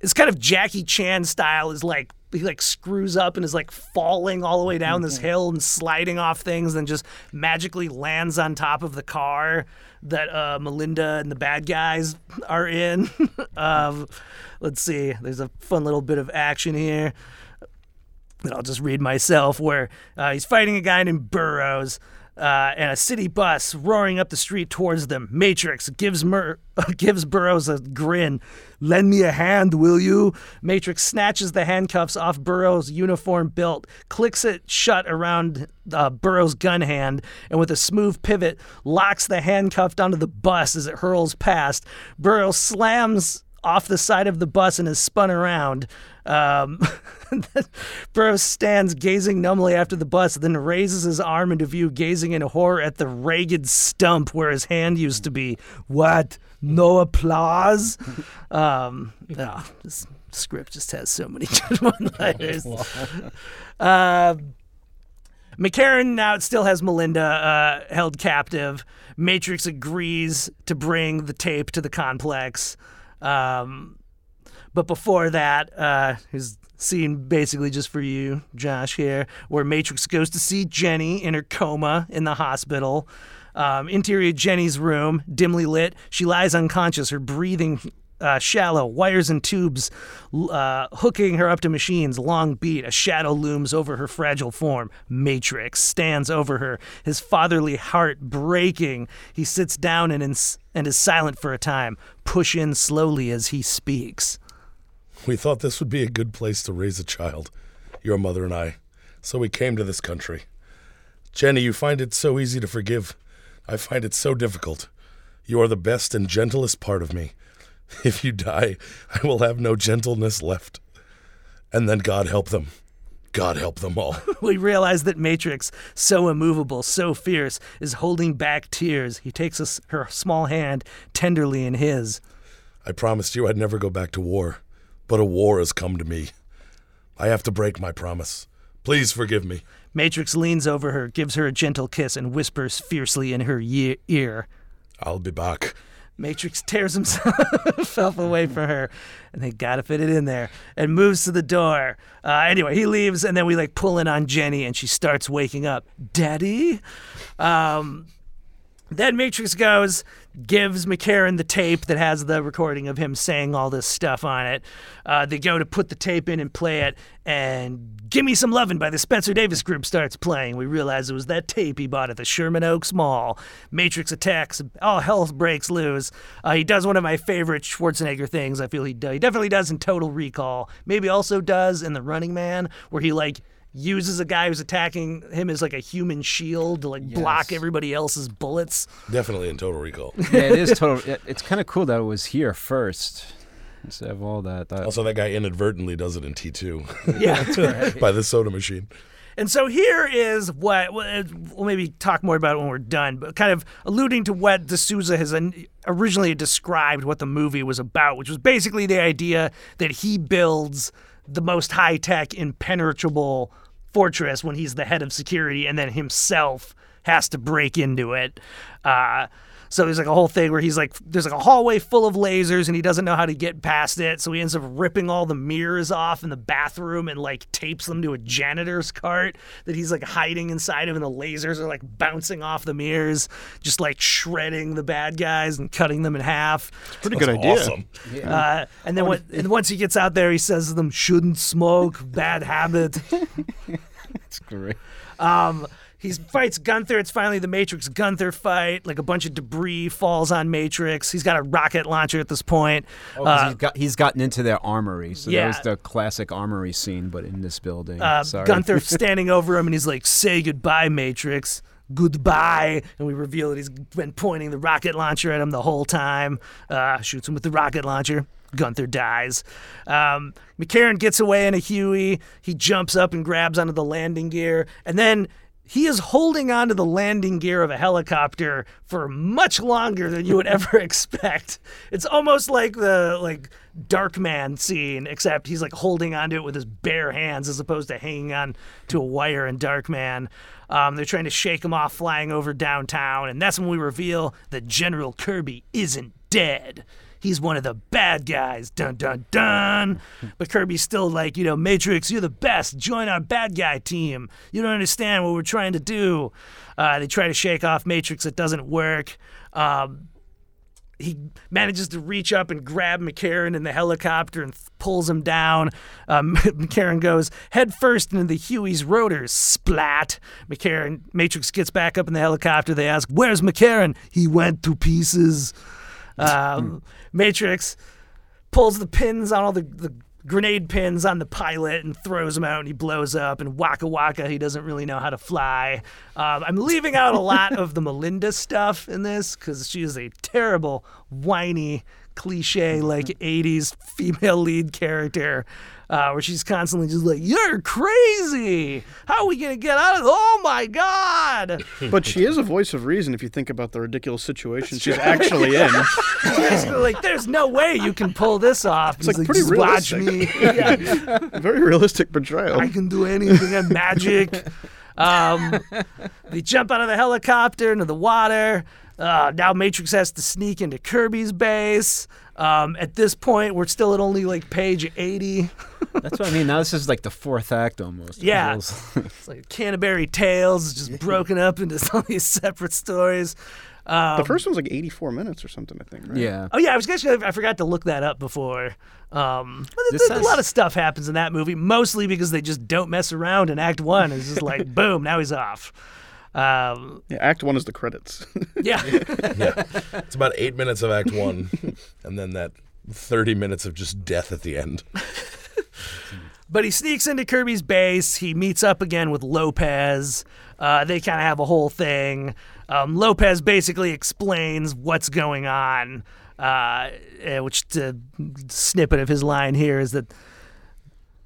it's kind of Jackie Chan style is like he like screws up and is like falling all the way down this hill and sliding off things and just magically lands on top of the car that uh, Melinda and the bad guys are in. um, let's see, there's a fun little bit of action here that I'll just read myself where uh, he's fighting a guy named Burroughs. Uh, and a city bus roaring up the street towards them. Matrix gives Mur- gives Burroughs a grin. Lend me a hand, will you? Matrix snatches the handcuffs off Burroughs' uniform belt, clicks it shut around uh, gun hand, and with a smooth pivot, locks the handcuffed onto the bus as it hurls past. Burroughs slams off the side of the bus and is spun around. Um, Burroughs stands gazing numbly after the bus, then raises his arm into view, gazing in horror at the ragged stump where his hand used to be. What? No applause? Um, oh, this script just has so many good one-liners. Uh, McCarran now still has Melinda uh, held captive. Matrix agrees to bring the tape to the complex. Um, but before that, uh, his scene basically just for you, Josh, here, where Matrix goes to see Jenny in her coma in the hospital. Um, interior Jenny's room, dimly lit. She lies unconscious, her breathing uh, shallow, wires and tubes uh, hooking her up to machines. Long beat, a shadow looms over her fragile form. Matrix stands over her, his fatherly heart breaking. He sits down and, ins- and is silent for a time. Push in slowly as he speaks. We thought this would be a good place to raise a child, your mother and I. So we came to this country. Jenny, you find it so easy to forgive. I find it so difficult. You are the best and gentlest part of me. If you die, I will have no gentleness left. And then God help them. God help them all. We realize that Matrix, so immovable, so fierce, is holding back tears. He takes us, her small hand tenderly in his. I promised you I'd never go back to war, but a war has come to me. I have to break my promise. Please forgive me. Matrix leans over her, gives her a gentle kiss, and whispers fiercely in her ye- ear. I'll be back. Matrix tears himself away from her, and they gotta fit it in there, and moves to the door. Uh, anyway, he leaves, and then we like pull in on Jenny, and she starts waking up. Daddy? Um, then Matrix goes, gives McCarran the tape that has the recording of him saying all this stuff on it. Uh, they go to put the tape in and play it, and Gimme Some Lovin' by the Spencer Davis Group starts playing. We realize it was that tape he bought at the Sherman Oaks Mall. Matrix attacks, all hell breaks loose. Uh, he does one of my favorite Schwarzenegger things. I feel he, he definitely does in Total Recall. Maybe also does in The Running Man, where he like uses a guy who's attacking him as like a human shield to like block everybody else's bullets. Definitely in Total Recall. yeah, it is total. it- It's kind of cool that it was here first instead of all that. that Also, that guy inadvertently does it in T2 Yeah. by the soda machine. And so here is what well, uh, we'll maybe talk more about it when we're done, but kind of alluding to what de Souza has originally described what the movie was about, which was basically the idea that he builds the most high tech, impenetrable fortress when he's the head of security, and then himself has to break into it. Uh, so there's like a whole thing where he's like, there's like a hallway full of lasers and he doesn't know how to get past it. So he ends up ripping all the mirrors off in the bathroom and like tapes them to a janitor's cart that he's like hiding inside of. And the lasers are like bouncing off the mirrors, just like shredding the bad guys and cutting them in half. It's Pretty That's good idea. Awesome. Uh, and then when, and once he gets out there, he says to them, shouldn't smoke, bad habit. It's great. Um, he fights Gunther. It's finally the Matrix Gunther fight. Like a bunch of debris falls on Matrix. He's got a rocket launcher at this point. Oh, Uh, he's got he's gotten into their armory. So Yeah. was the classic armory scene, but in this building. uh, Sorry. Gunther standing over him and he's like, "Say goodbye, Matrix." Goodbye, and we reveal that he's been pointing the rocket launcher at him the whole time. Uh, shoots him with the rocket launcher. Gunther dies. Um, McCarran gets away in a Huey. He jumps up and grabs onto the landing gear, and then he is holding onto the landing gear of a helicopter for much longer than you would ever expect. It's almost like the like Darkman scene, except he's like holding onto it with his bare hands as opposed to hanging on to a wire in Darkman. Um, they're trying to shake him off flying over downtown, and that's when we reveal that General Kirby isn't dead. He's one of the bad guys. Dun dun dun. But Kirby's still like, you know, Matrix, you're the best. Join our bad guy team. You don't understand what we're trying to do. Uh, they try to shake off Matrix. It doesn't work. Um, he manages to reach up and grab McCarran in the helicopter and th- pulls him down. Um, McCarran goes head first into the Huey's rotors. Splat. McCarran, Matrix gets back up in the helicopter. They ask, Where's McCarran? He went to pieces. Um, Matrix pulls the pins on all the, the grenade pins on the pilot and throws him out and he blows up and waka waka he doesn't really know how to fly. Um, i'm leaving out a lot of the melinda stuff in this because she is a terrible whiny cliche like 80s female lead character uh, where she's constantly just like you're crazy how are we gonna get out of oh my god But she is a voice of reason if you think about the ridiculous situation she's actually in. Basically, like there's no way you can pull this off it's like pretty just watch me yeah. Very realistic portrayal. I can do anything and magic. Um, they jump out of the helicopter into the water. Uh, now Matrix has to sneak into Kirby's base. Um, at this point, we're still at only like page 80. That's what I mean. Now this is like the fourth act almost. Yeah. It's like Canterbury Tales, just broken up into all these separate stories. Um, the first one's like 84 minutes or something, I think. Right? yeah. Oh yeah, I was actually I forgot to look that up before. Um, but This th- a lot of stuff happens in that movie, mostly because they just don't mess around in Act One. It's just like boom, now he's off. Um, Yeah, Act one is the credits. yeah, It's about eight minutes of Act One, and then that thirty minutes of just death at the end. but he sneaks into Kirby's base. He meets up again with Lopez. Uh, they kind of have a whole thing. Um, Lopez basically explains what's going on. Uh, eh, which the snippet of his line here is that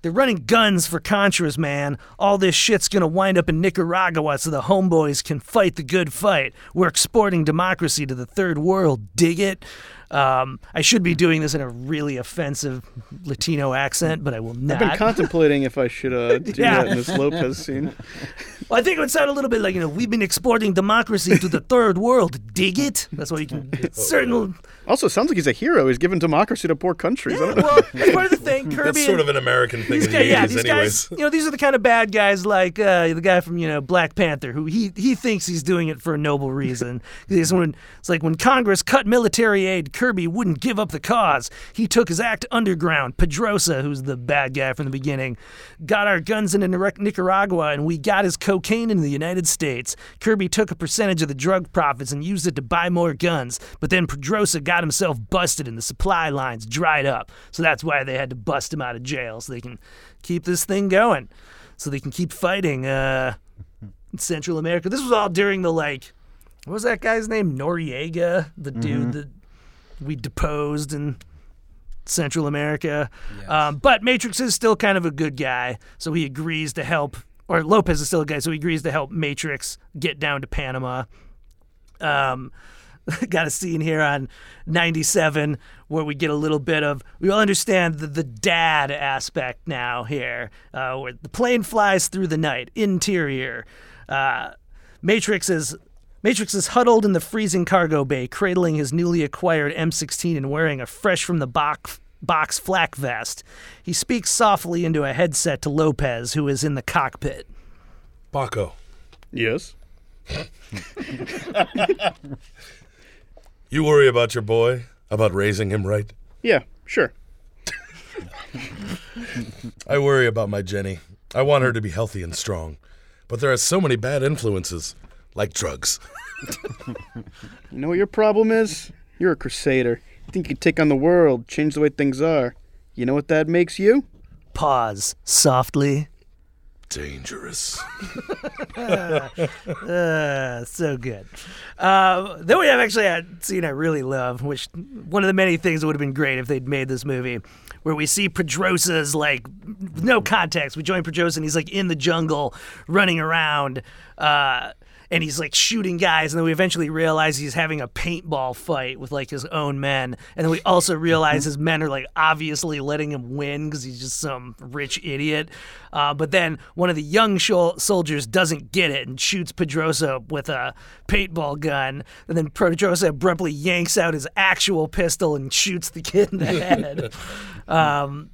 They're running guns for Contras, man. All this shit's gonna wind up in Nicaragua so the homeboys can fight the good fight. We're exporting democracy to the third world. Dig it? Um, I should be doing this in a really offensive Latino accent, but I will not. I've been contemplating if I should uh, do Yeah. that in this Lopez scene. Well, I think it would sound a little bit like, you know, we've been exporting democracy to the third world. Dig it? That's what you can. Certain. Also, it sounds like he's a hero. He's giving democracy to poor countries. Yeah, well, that's part of the thing. Kirby. That's sort of an American thing These in guys, yeah, these anyways. guys, you know, these are the kind of bad guys like uh, the guy from you know Black Panther, who he he thinks he's doing it for a noble reason. it's, when, it's like when Congress cut military aid, Kirby wouldn't give up the cause. He took his act underground. Pedrosa, who's the bad guy from the beginning, got our guns into Nicaragua, and we got his cocaine into the United States. Kirby took a percentage of the drug profits and used it to buy more guns, but then Pedrosa got himself busted and the supply lines dried up. So that's why they had to bust him out of jail so they can keep this thing going, so they can keep fighting uh, in Central America. This was all during the like, what was that guy's name? Noriega, the dude that we deposed in Central America. Um, but Matrix is still kind of a good guy, so he agrees to help. Or Lopez is still a guy, so he agrees to help Matrix get down to Panama. Um, got a scene here on 97 where we get a little bit of we all understand the, the dad aspect now here uh, where the plane flies through the night interior uh, matrix is matrix is huddled in the freezing cargo bay cradling his newly acquired m16 and wearing a fresh from the box box flak vest he speaks softly into a headset to lopez who is in the cockpit Baco, Yes. you worry about your boy, about raising him right. Yeah, sure. I worry about my Jenny. I want her to be healthy and strong. But there are so many bad influences, like drugs. You know what your problem is? You're a crusader. You think you can take on the world, change the way things are. You know what that makes you? pause softly Dangerous. Uh, so good. Uh, then we have actually a scene I really love, which one of the many things that would have been great if they'd made this movie, where we see Pedrosa's like no context. We join Pedrosa and he's like in the jungle running around. Uh, and he's like shooting guys, and then we eventually realize he's having a paintball fight with like his own men, and then we also realize his men are like obviously letting him win because he's just some rich idiot. Uh, but then one of the young shol- soldiers doesn't get it and shoots Pedrosa with a paintball gun, and then Pedrosa abruptly yanks out his actual pistol and shoots the kid in the head. um,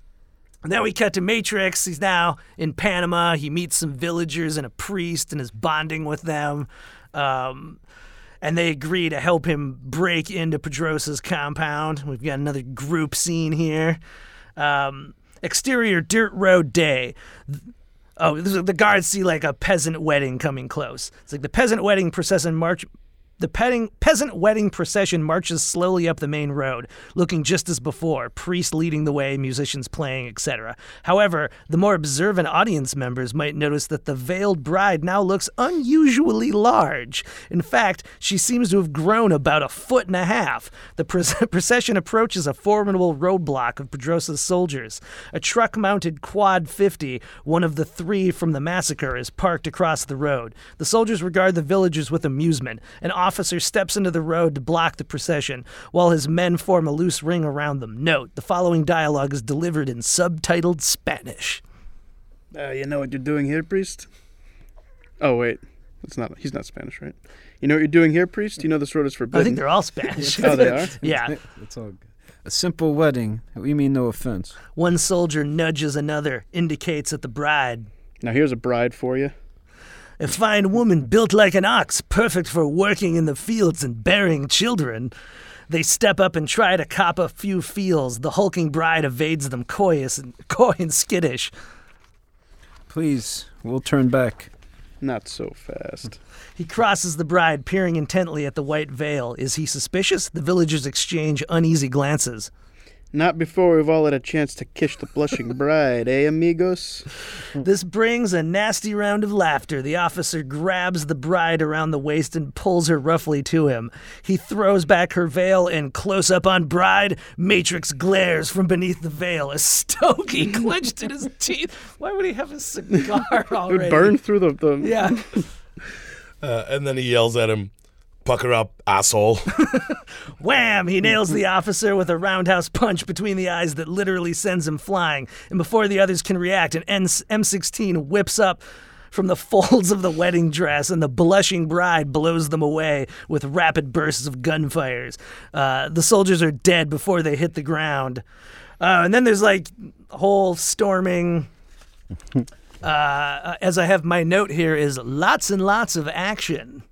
and then we cut to Matrix. He's now in Panama. He meets some villagers and a priest and is bonding with them. Um, and they agree to help him break into Pedrosa's compound. We've got another group scene here. Um, exterior dirt road day. Oh, the guards see like a peasant wedding coming close. It's like the peasant wedding procession march. The petting, peasant wedding procession marches slowly up the main road, looking just as before, priest leading the way, musicians playing, etc. However, the more observant audience members might notice that the veiled bride now looks unusually large. In fact, she seems to have grown about a foot and a half. The proce- procession approaches a formidable roadblock of Pedrosa's soldiers. A truck mounted Quad 50, one of the three from the massacre, is parked across the road. The soldiers regard the villagers with amusement. and An officer steps into the road to block the procession, while his men form a loose ring around them. Note, the following dialogue is delivered in subtitled Spanish. Uh, you know what you're doing here, priest? Oh wait, it's not. He's not Spanish, right? You know what you're doing here, priest? You know this road is forbidden. I think they're all Spanish. oh, they are. yeah. It's all good. A simple wedding. We mean no offense. One soldier nudges another, indicates at the bride. Now here's a bride for you. A fine woman built like an ox, perfect for working in the fields and bearing children. They step up and try to cop a few feels. The hulking bride evades them, coyous and coy and skittish. Please, we'll turn back. Not so fast. He crosses the bride, peering intently at the white veil. Is he suspicious? The villagers exchange uneasy glances. Not before we've all had a chance to kiss the blushing bride, eh, amigos? This brings a nasty round of laughter. The officer grabs the bride around the waist and pulls her roughly to him. He throws back her veil and close up on bride. Matrix glares from beneath the veil. A stogie clenched in his teeth. Why would he have a cigar It already? would burn through the. the Yeah. Uh, and then he yells at him, "Pucker up, asshole!" Wham! He nails the officer with a roundhouse punch between the eyes that literally sends him flying. And before the others can react, an M16 whips up from the folds of the wedding dress, and the blushing bride blows them away with rapid bursts of gunfires. Uh, the soldiers are dead before they hit the ground. Uh, and then there's like whole storming. Uh, as I have my note here, is lots and lots of action.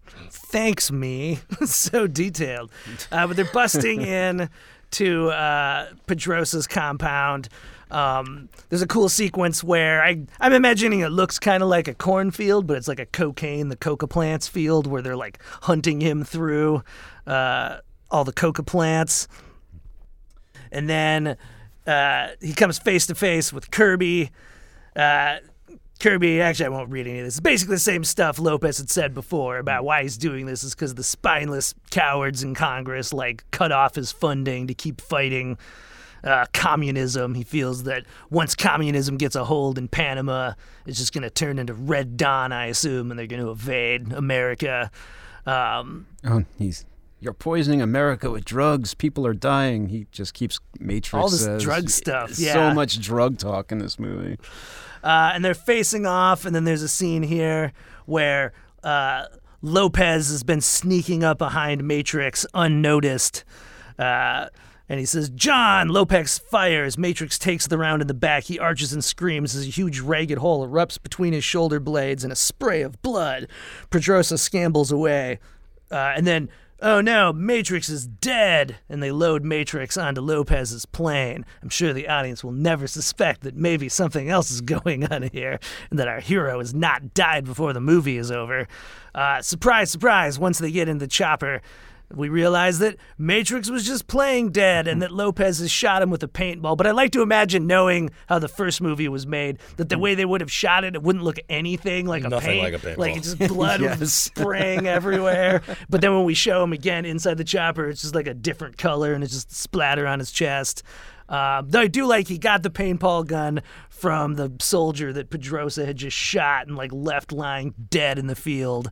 Thanks, me. so detailed. Uh, but they're busting in to uh, Pedrosa's compound. Um, there's a cool sequence where I, I'm imagining it looks kind of like a cornfield, but it's like a cocaine, the coca plants field, where they're like hunting him through uh, all the coca plants. And then uh, he comes face to face with Kirby. Uh, Kirby, actually, I won't read any of this. It's basically the same stuff Lopez had said before about why he's doing this is because the spineless cowards in Congress like cut off his funding to keep fighting uh, communism. He feels that once communism gets a hold in Panama, it's just going to turn into Red Dawn, I assume, and they're going to invade America. Um, Oh, he's. You're poisoning America with drugs. People are dying. He just keeps Matrix. All this says. drug stuff, Yeah. So much drug talk in this movie. Uh, and they're facing off, and then there's a scene here where uh, Lopez has been sneaking up behind Matrix unnoticed. Uh, and he says, John! Lopez fires. Matrix takes the round in the back. He arches and screams as a huge ragged hole erupts between his shoulder blades and a spray of blood. Pedrosa scambles away. Uh, and then, oh no, Matrix is dead! And they load Matrix onto Lopez's plane. I'm sure the audience will never suspect that maybe something else is going on here and that our hero has not died before the movie is over. Uh, surprise, surprise, once they get in the chopper, we realize that Matrix was just playing dead and that Lopez has shot him with a paintball. But I like to imagine, knowing how the first movie was made, that the way they would have shot it, it wouldn't look anything like a Nothing paint. like a paintball. Like it's just blood with Yes. spraying everywhere. But then when we show him again inside the chopper, it's just like a different color and it's just splatter on his chest. Uh, though I do like he got the paintball gun from the soldier that Pedrosa had just shot and like left lying dead in the field.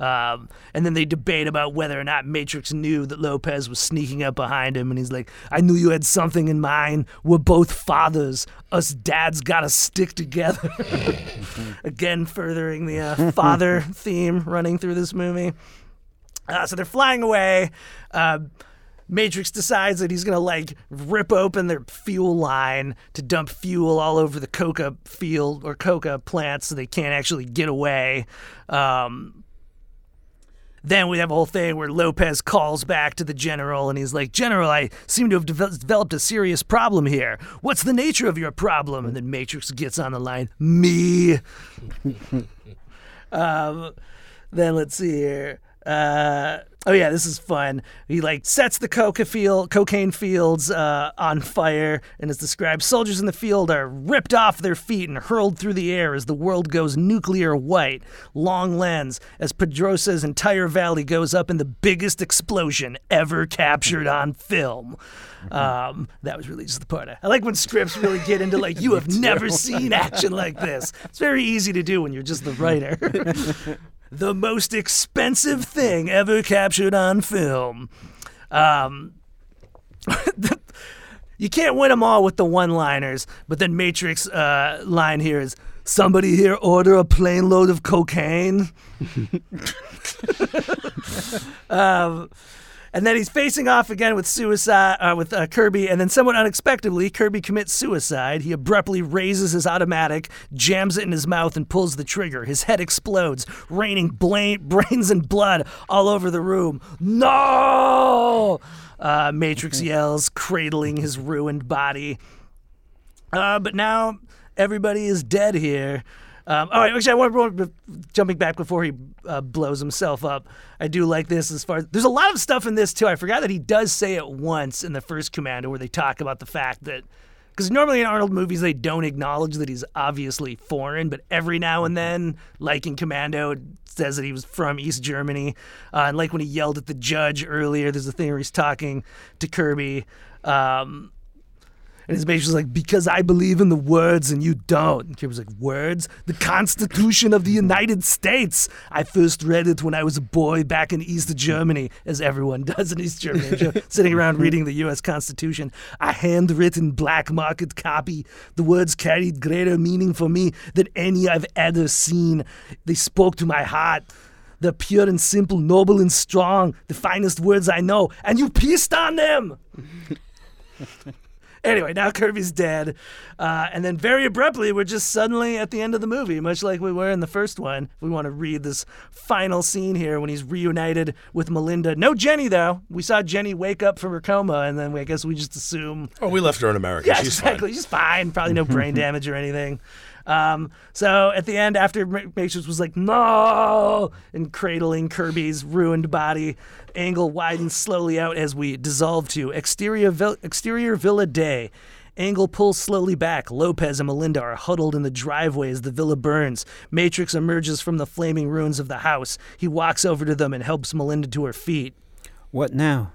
Um, and then they debate about whether or not Matrix knew that Lopez was sneaking up behind him. And he's like, I knew you had something in mind. We're both fathers. Us dads gotta stick together. Again, furthering the uh, father theme running through this movie. Uh, so they're flying away. Uh, Matrix decides that he's gonna like rip open their fuel line to dump fuel all over the coca field or coca plants so they can't actually get away. Um, then we have a whole thing where Lopez calls back to the general and he's like, General, I seem to have devel- developed a serious problem here. What's the nature of your problem? And then Matrix gets on the line, Me. um, then let's see here. Uh, oh yeah, this is fun. He like sets the coca field, cocaine fields uh, on fire, and is described. Soldiers in the field are ripped off their feet and hurled through the air as the world goes nuclear white. Long lens as Pedrosa's entire valley goes up in the biggest explosion ever captured on film. Um, that was really just the part I, I like when scripts really get into like you have never seen action like this. It's very easy to do when you're just the writer. the most expensive thing ever captured on film. Um, you can't win them all with the one-liners, but then Matrix uh, line here is, Somebody here order a plane load of cocaine. um, and then he's facing off again with suicide uh, with uh, Kirby, and then somewhat unexpectedly, Kirby commits suicide. He abruptly raises his automatic, jams it in his mouth, and pulls the trigger. His head explodes, raining bla- brains and blood all over the room. No! Uh, Matrix yells, cradling his ruined body. Uh, but now everybody is dead here. Um, all right, actually, I want to jumping back before he uh, blows himself up. I do like this as far as there's a lot of stuff in this too. I forgot that he does say it once in the first Commando where they talk about the fact that because normally in Arnold movies they don't acknowledge that he's obviously foreign, but every now and then, like in Commando, it says that he was from East Germany. Uh, and like when he yelled at the judge earlier, there's a thing where he's talking to Kirby. Um, and his mate was like, because I believe in the words and you don't. And was like, words? The Constitution of the United States. I first read it when I was a boy back in East Germany, as everyone does in East Germany, sitting around reading the U.S. Constitution. A handwritten black market copy. The words carried greater meaning for me than any I've ever seen. They spoke to my heart. They're pure and simple, noble and strong, the finest words I know, and you pissed on them. Anyway, now Kirby's dead. Uh, and then very abruptly, we're just suddenly at the end of the movie, much like we were in the first one. We want to read this final scene here when he's reunited with Melinda. No Jenny, though. We saw Jenny wake up from her coma, and then we, I guess we just assume. Oh, we left her in America. Yeah, She's exactly. fine. She's fine. Probably no brain damage or anything. Um, so at the end, after Ma- Matrix was like, no, and cradling Kirby's ruined body, angle widens slowly out as we dissolve to exterior, vil- exterior Villa Day. Angle pulls slowly back. Lopez and Melinda are huddled in the driveway as the villa burns. Matrix emerges from the flaming ruins of the house. He walks over to them and helps Melinda to her feet. What now?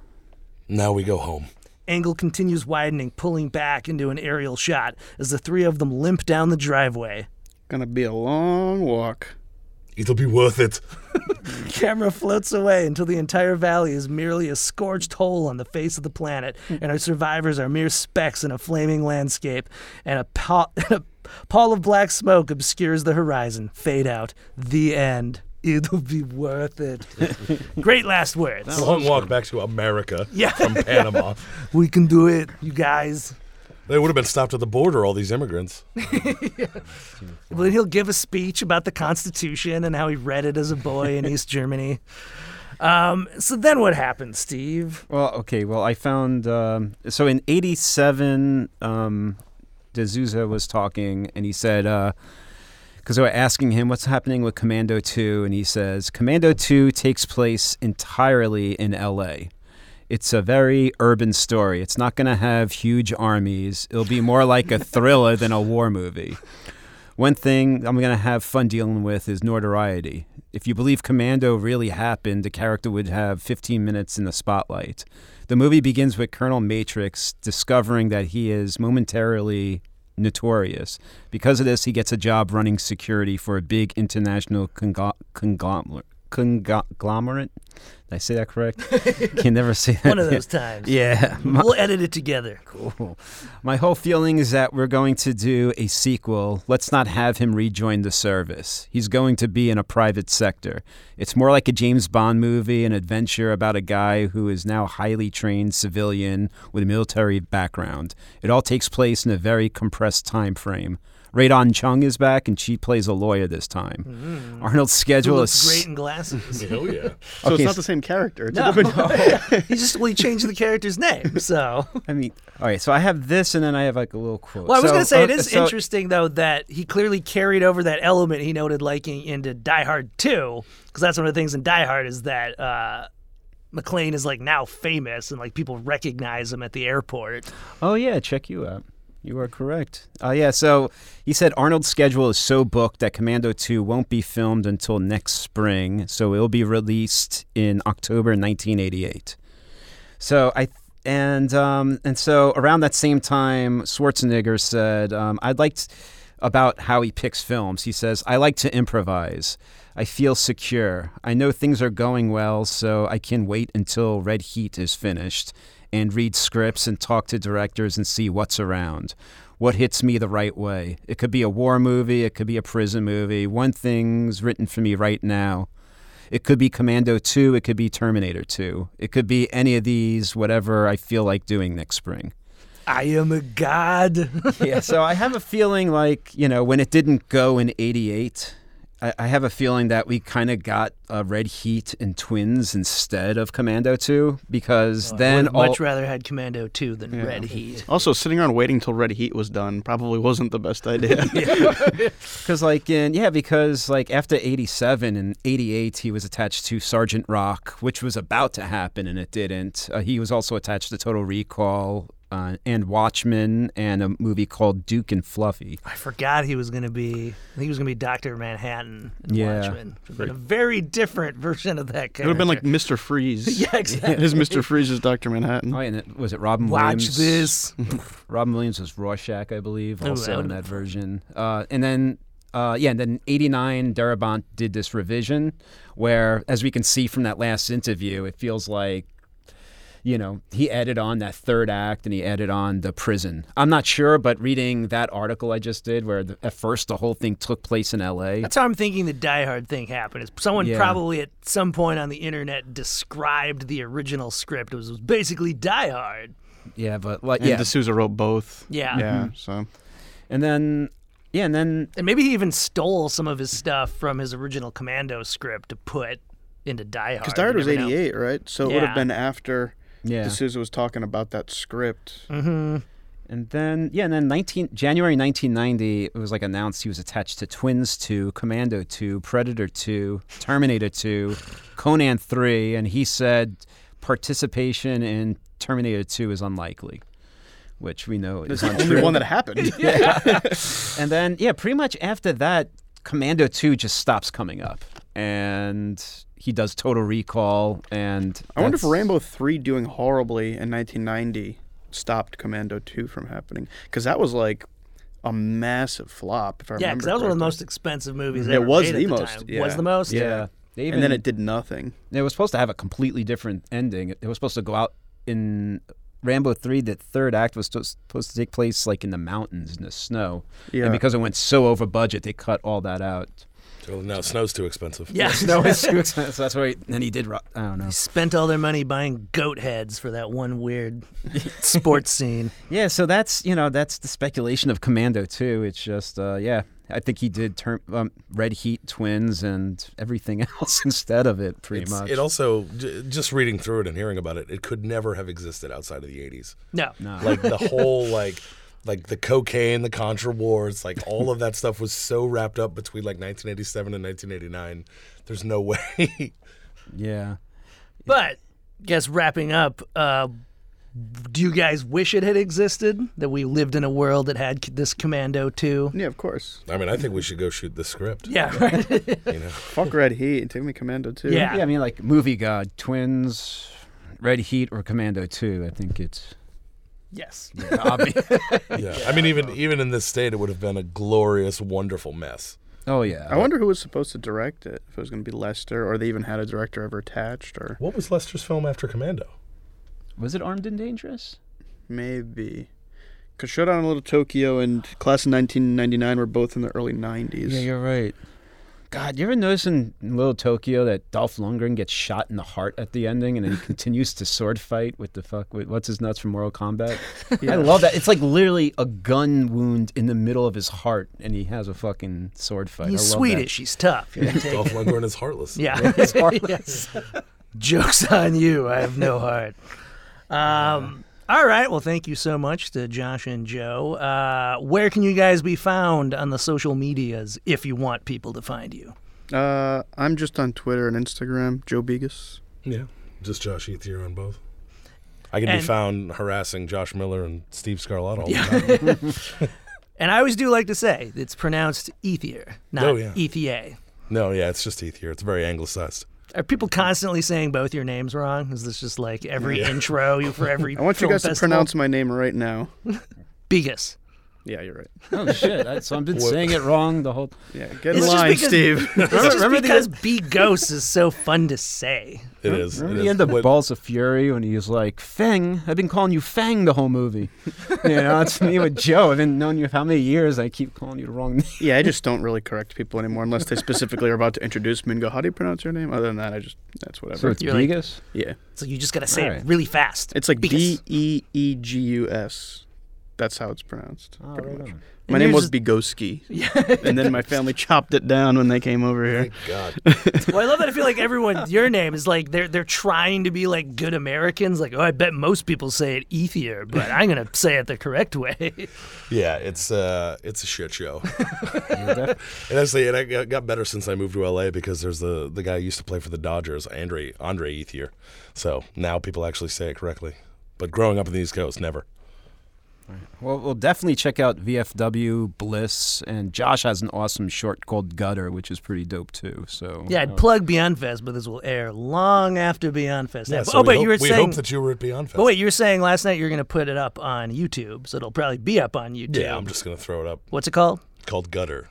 Now we go home. Angle continues widening, pulling back into an aerial shot as the three of them limp down the driveway. Gonna be a long walk. It'll be worth it. Camera floats away until the entire valley is merely a scorched hole on the face of the planet, and our survivors are mere specks in a flaming landscape, and a, pall, a pall of black smoke obscures the horizon. Fade out. The end. It'll be worth it. Great last words. Long walk back to America Yeah. from Panama. We can do it, you guys. They would have been stopped at the border, all these immigrants. Well, then he'll give a speech about the Constitution and how he read it as a boy in East Germany. Um, so then what happens, Steve? Well, okay. Well, I found um, so in '87, um, de Souza was talking, and he said because they were asking him what's happening with Commando 2, and he says Commando 2 takes place entirely in L.A. It's a very urban story. It's not going to have huge armies. It'll be more like a thriller than a war movie. One thing I'm going to have fun dealing with is notoriety. If you believe Commando really happened, the character would have 15 minutes in the spotlight. The movie begins with Colonel Matrix discovering that he is momentarily notorious. Because of this, he gets a job running security for a big international conglomerate. Conglomerate? Did I say that correct? Can never say that. One of those times. Yeah. My- We'll edit it together. Cool. My whole feeling is that we're going to do a sequel. Let's not have him rejoin the service. He's going to be in a private sector. It's more like a James Bond movie, an adventure about a guy who is now a highly trained civilian with a military background. It all takes place in a very compressed time frame. Rae Dawn Chong is back, and she plays a lawyer this time. Arnold's schedule is great in glasses. Hell yeah. So Okay, it's not the same character. It's No. a different. he just well, he changed the character's name. So I mean, all right. So I have this, and then I have like a little quote. Well, I was So, going to say it uh, is so- interesting though that he clearly carried over that element he noted liking into Die Hard 2 because that's one of the things in Die Hard is that uh McClane is like now famous and like people recognize him at the airport. Oh yeah, check you out. You are correct. Uh, yeah, so he said Arnold's schedule is so booked that Commando 2 won't be filmed until next spring, so it'll be released in October 1988. So I and um, and so around that same time, Schwarzenegger said, um, "I'd like about how he picks films. He says, I like to improvise. I feel secure. I know things are going well, so I can wait until Red Heat is finished." And read scripts and talk to directors and see what's around. what hits me the right way. It could be a war movie, it could be a prison movie. One thing's written for me right now. It could be Commando 2, it could be Terminator 2. It could be any of these, whatever I feel like doing next spring. I am a god. yeah, so I have a feeling like, you know, when it didn't go in 88, I, I have a feeling that we kind of got uh, Red Heat and Twins instead of Commando 2 because then I would all, much rather had Commando 2 than Yeah. Red Heat. Also, sitting around waiting till Red Heat was done probably wasn't the best idea. Because like in yeah, because like after '87 and '88, he was attached to Sergeant Rock, which was about to happen and it didn't. Uh, he was also attached to Total Recall uh, and Watchmen and a movie called Duke and Fluffy. I forgot he was going to be. I think he was going to be Doctor Manhattan. In Yeah. Watchmen. It would have been a very different version of that It would have been like Mr. Freeze. yeah, exactly. His Mr. Freeze is Dr. Manhattan. Oh, and it, was it Robin Williams? Watch Williams? this. Robin Williams was Rorschach, I believe, Oh, also that in that version. Uh, and then, uh, yeah, and then '89, Darabont did this revision where, as we can see from that last interview, it feels like, you know, he added on that third act and he added on the prison. I'm not sure, but reading that article I just did, where the, at first the whole thing took place in L.A. That's how I'm thinking the Die Hard thing happened. Is someone Yeah. probably at some point on the internet described the original script. It was, it was basically Die Hard. Yeah, but like, And yeah, de Souza wrote both. Yeah. Yeah, mm-hmm. so. and then, yeah, and then And maybe he even stole some of his stuff from his original Commando script to put into Die Hard. Because Die Hard was 88, right? So it would have been after yeah. de Souza was talking about that script. Mm-hmm. And then yeah, and then 19 January 1990, it was like announced he was attached to Twins 2, Commando 2, Predator 2, Terminator 2, Conan 3, and he said participation in Terminator 2 is unlikely, which we know is the untrue. only one that happened. and then yeah, pretty much after that, Commando 2 just stops coming up, and he does Total Recall, and I wonder if Rambo 3 doing horribly in 1990 stopped Commando 2 from happening. Because that was like a massive flop, if I Yeah, remember because that was one of the most expensive movies mm-hmm. It ever was made the at most, time. yeah. Was the most? Yeah. They even, And then it did nothing. It was supposed to have a completely different ending. It was supposed to go out in Rambo 3. The third act was supposed supposed to take place like in the mountains in the snow. Yeah. And because it went so over budget, they cut all that out. So now snow's too expensive. Yeah. Snow is too expensive. So that's why. Then he did. ro- I don't know. Spent all their money buying goat heads for that one weird sports scene. Yeah. So that's you know that's the speculation of Commando too. It's just uh, yeah. I think he did turn um, Red Heat Twins and everything else instead of it. Pretty It's- much. It also, j- just reading through it and hearing about it, it could never have existed outside of the 80s. No. no. Like the whole, like, like the cocaine, the Contra wars, like all of that stuff was so wrapped up between like 1987 and 1989. There's no way. yeah. But guess wrapping up, uh, do you guys wish it had existed? That we lived in a world that had this Commando 2? Yeah, of course. I mean, I think we should go shoot the script. Yeah, right. You know, Fuck Red Heat. And take me Commando 2. Yeah. Yeah, I mean, like Movie God, Twins, Red Heat, or Commando 2. I think it's yes. obvious. yeah. I mean, even even in this state, it would have been a glorious, wonderful mess. oh, yeah. I wonder who was supposed to direct it. If it was going to be Lester, or they even had a director ever attached, or What was Lester's film after Commando? Was it Armed and Dangerous? maybe. Because Showdown in Little Tokyo and Class of 1999 were both in the early 90s. Yeah, you're right. God, you ever notice in Little Tokyo that Dolph Lundgren gets shot in the heart at the ending and then he continues to sword fight with the fuck with what's his nuts from Mortal Kombat? Yeah. I love that. It's like literally a gun wound in the middle of his heart and he has a fucking sword fight. He's I love Swedish. He's tough. You Dolph. Lundgren is heartless. Yeah. It's heartless. Yes. Joke's on you. I have no heart. Um, all right. Well, thank you so much to Josh and Joe. Uh, where can you guys be found on the social medias if you want people to find you? Uh, I'm just on Twitter and Instagram, Joe Begos. Yeah. Just Josh Ethier on both. I can And- be found harassing Josh Miller and Steve Scarlett all the time. And I always do like to say it's pronounced Ethier, not Oh, yeah. Ethier. no, yeah, it's just Ethier. It's very anglicized. Are people constantly saying both your names wrong? Is this just like every intro you for every? I want you film guys to pronounce my name right now. Begas. Yeah, you're right. Oh shit! I, so I've been What- saying it wrong the whole. Yeah, get in It's just line, because- Steve. It's just remember the- because be ghost is so fun to say. It is. Remember it the is. end of What- Balls of Fury when he's like, "Fang, I've been calling you Fang the whole movie." you know, it's me with Joe. I've been knowing you how many years. I keep calling you the wrong name. yeah, I just don't really correct people anymore unless they specifically are about to introduce me and go, "How do you pronounce your name?" Other than that, I just that's whatever. So it's You're like- Begus. yeah, So you just got to say it really fast. it's like Begus. B E E G U S. That's how it's pronounced. Oh, pretty right much. on. My And name was just- Bigoski, Yeah. and then my family chopped it down when they came over here. Thank God. Well, I love that. I feel like everyone, your name is like they're they're trying to be like good Americans. Like, oh, I bet most people say it ethier, but I'm gonna say it the correct way. Yeah, it's uh, it's a shit show. You're def- And actually, and I got- got better since I moved to LA because there's the the guy who used to play for the Dodgers, Andre Andre Ethier. So now people actually say it correctly. But growing up in the East Coast, never. Well, we'll definitely check out VFW Bliss, and Josh has an awesome short called Gutter, which is pretty dope too. So Yeah, I'd uh, plug Beyond Fest, but this will air long after Beyond Fest. Yeah, so oh, but hope, you were we saying. hope that you were at Beyond Fest. but wait, you were saying last night you're gonna put it up on YouTube, so it'll probably be up on YouTube. yeah, I'm just gonna throw it up. What's it called? Called Gutter.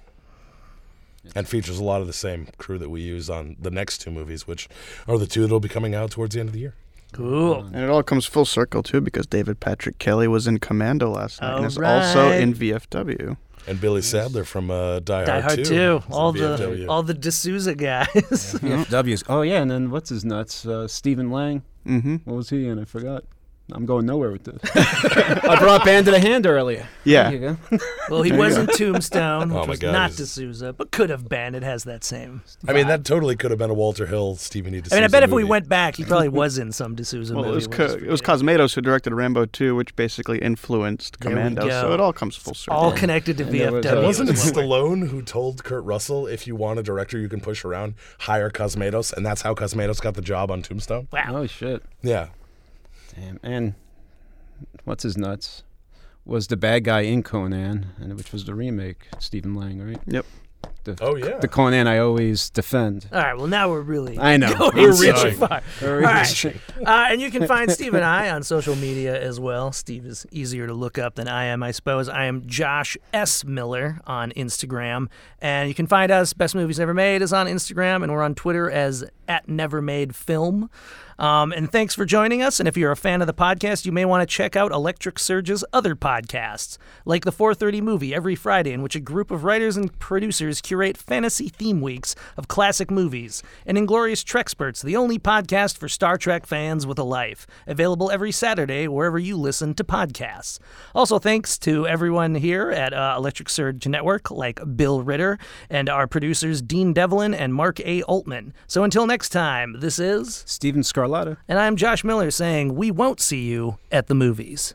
And features a lot of the same crew that we use on the next two movies, which are the two that'll be coming out towards the end of the year. Cool. And it all comes full circle too because David Patrick Kelly was in Commando last night All and is also in VFW. And Billy Sadler from uh, Die, Die Hard 2. 2. All the VFW. all the de Souza guys. VFWs. Oh yeah, and then what's his nuts? Uh, Stephen Lang. Mm-hmm. What was he in? I forgot. I'm going nowhere with this. I brought Band to the Hand earlier. Yeah. There you go. well, he was in Tombstone, which Oh my was God, not he's- de Souza, but could have been. It has that same. I mean, that totally could have been a Walter Hill, Steven E. I mean, I de Souza bet if we went back, he probably was in some de Souza Well, movie. it was, we're Co- just it was forgetting. Cosmatos who directed Rambo 2, which basically influenced we Commando. go. So it all comes full circle. all connected to And there was, VFW. uh, Wasn't it as well. Stallone who told Kurt Russell, if you want a director you can push around, hire Cosmatos? And that's how Cosmatos got the job on Tombstone? Wow. Oh shit. Yeah. Damn. And what's his nuts? Was the bad guy in Conan, and which was the remake, Stephen Lang, right? Yep. The, Oh, yeah. The Conan I always defend. All right. Well, now we're really. I know. Going We're so reaching. far. All All right. Uh, and you can find Steve and I on social media as well. Steve is easier to look up than I am, I suppose. I am Josh S. Miller on Instagram. And you can find us, Best Movies Never Made is on Instagram, and we're on Twitter as at Never Made Film. Um, and thanks for joining us. And if you're a fan of the podcast, you may want to check out Electric Surge's other podcasts, like the 430 Movie every Friday, in which a group of writers and producers curate fantasy theme weeks of classic movies, and Inglorious Treksperts, the only podcast for Star Trek fans with a life, available every Saturday wherever you listen to podcasts. Also, thanks to everyone here at uh, Electric Surge Network, like Bill Ritter, and our producers Dean Devlin and Mark A. Altman. So until next time, this is. Steven Scarlatta. And I'm Josh Miller saying we won't see you at the movies.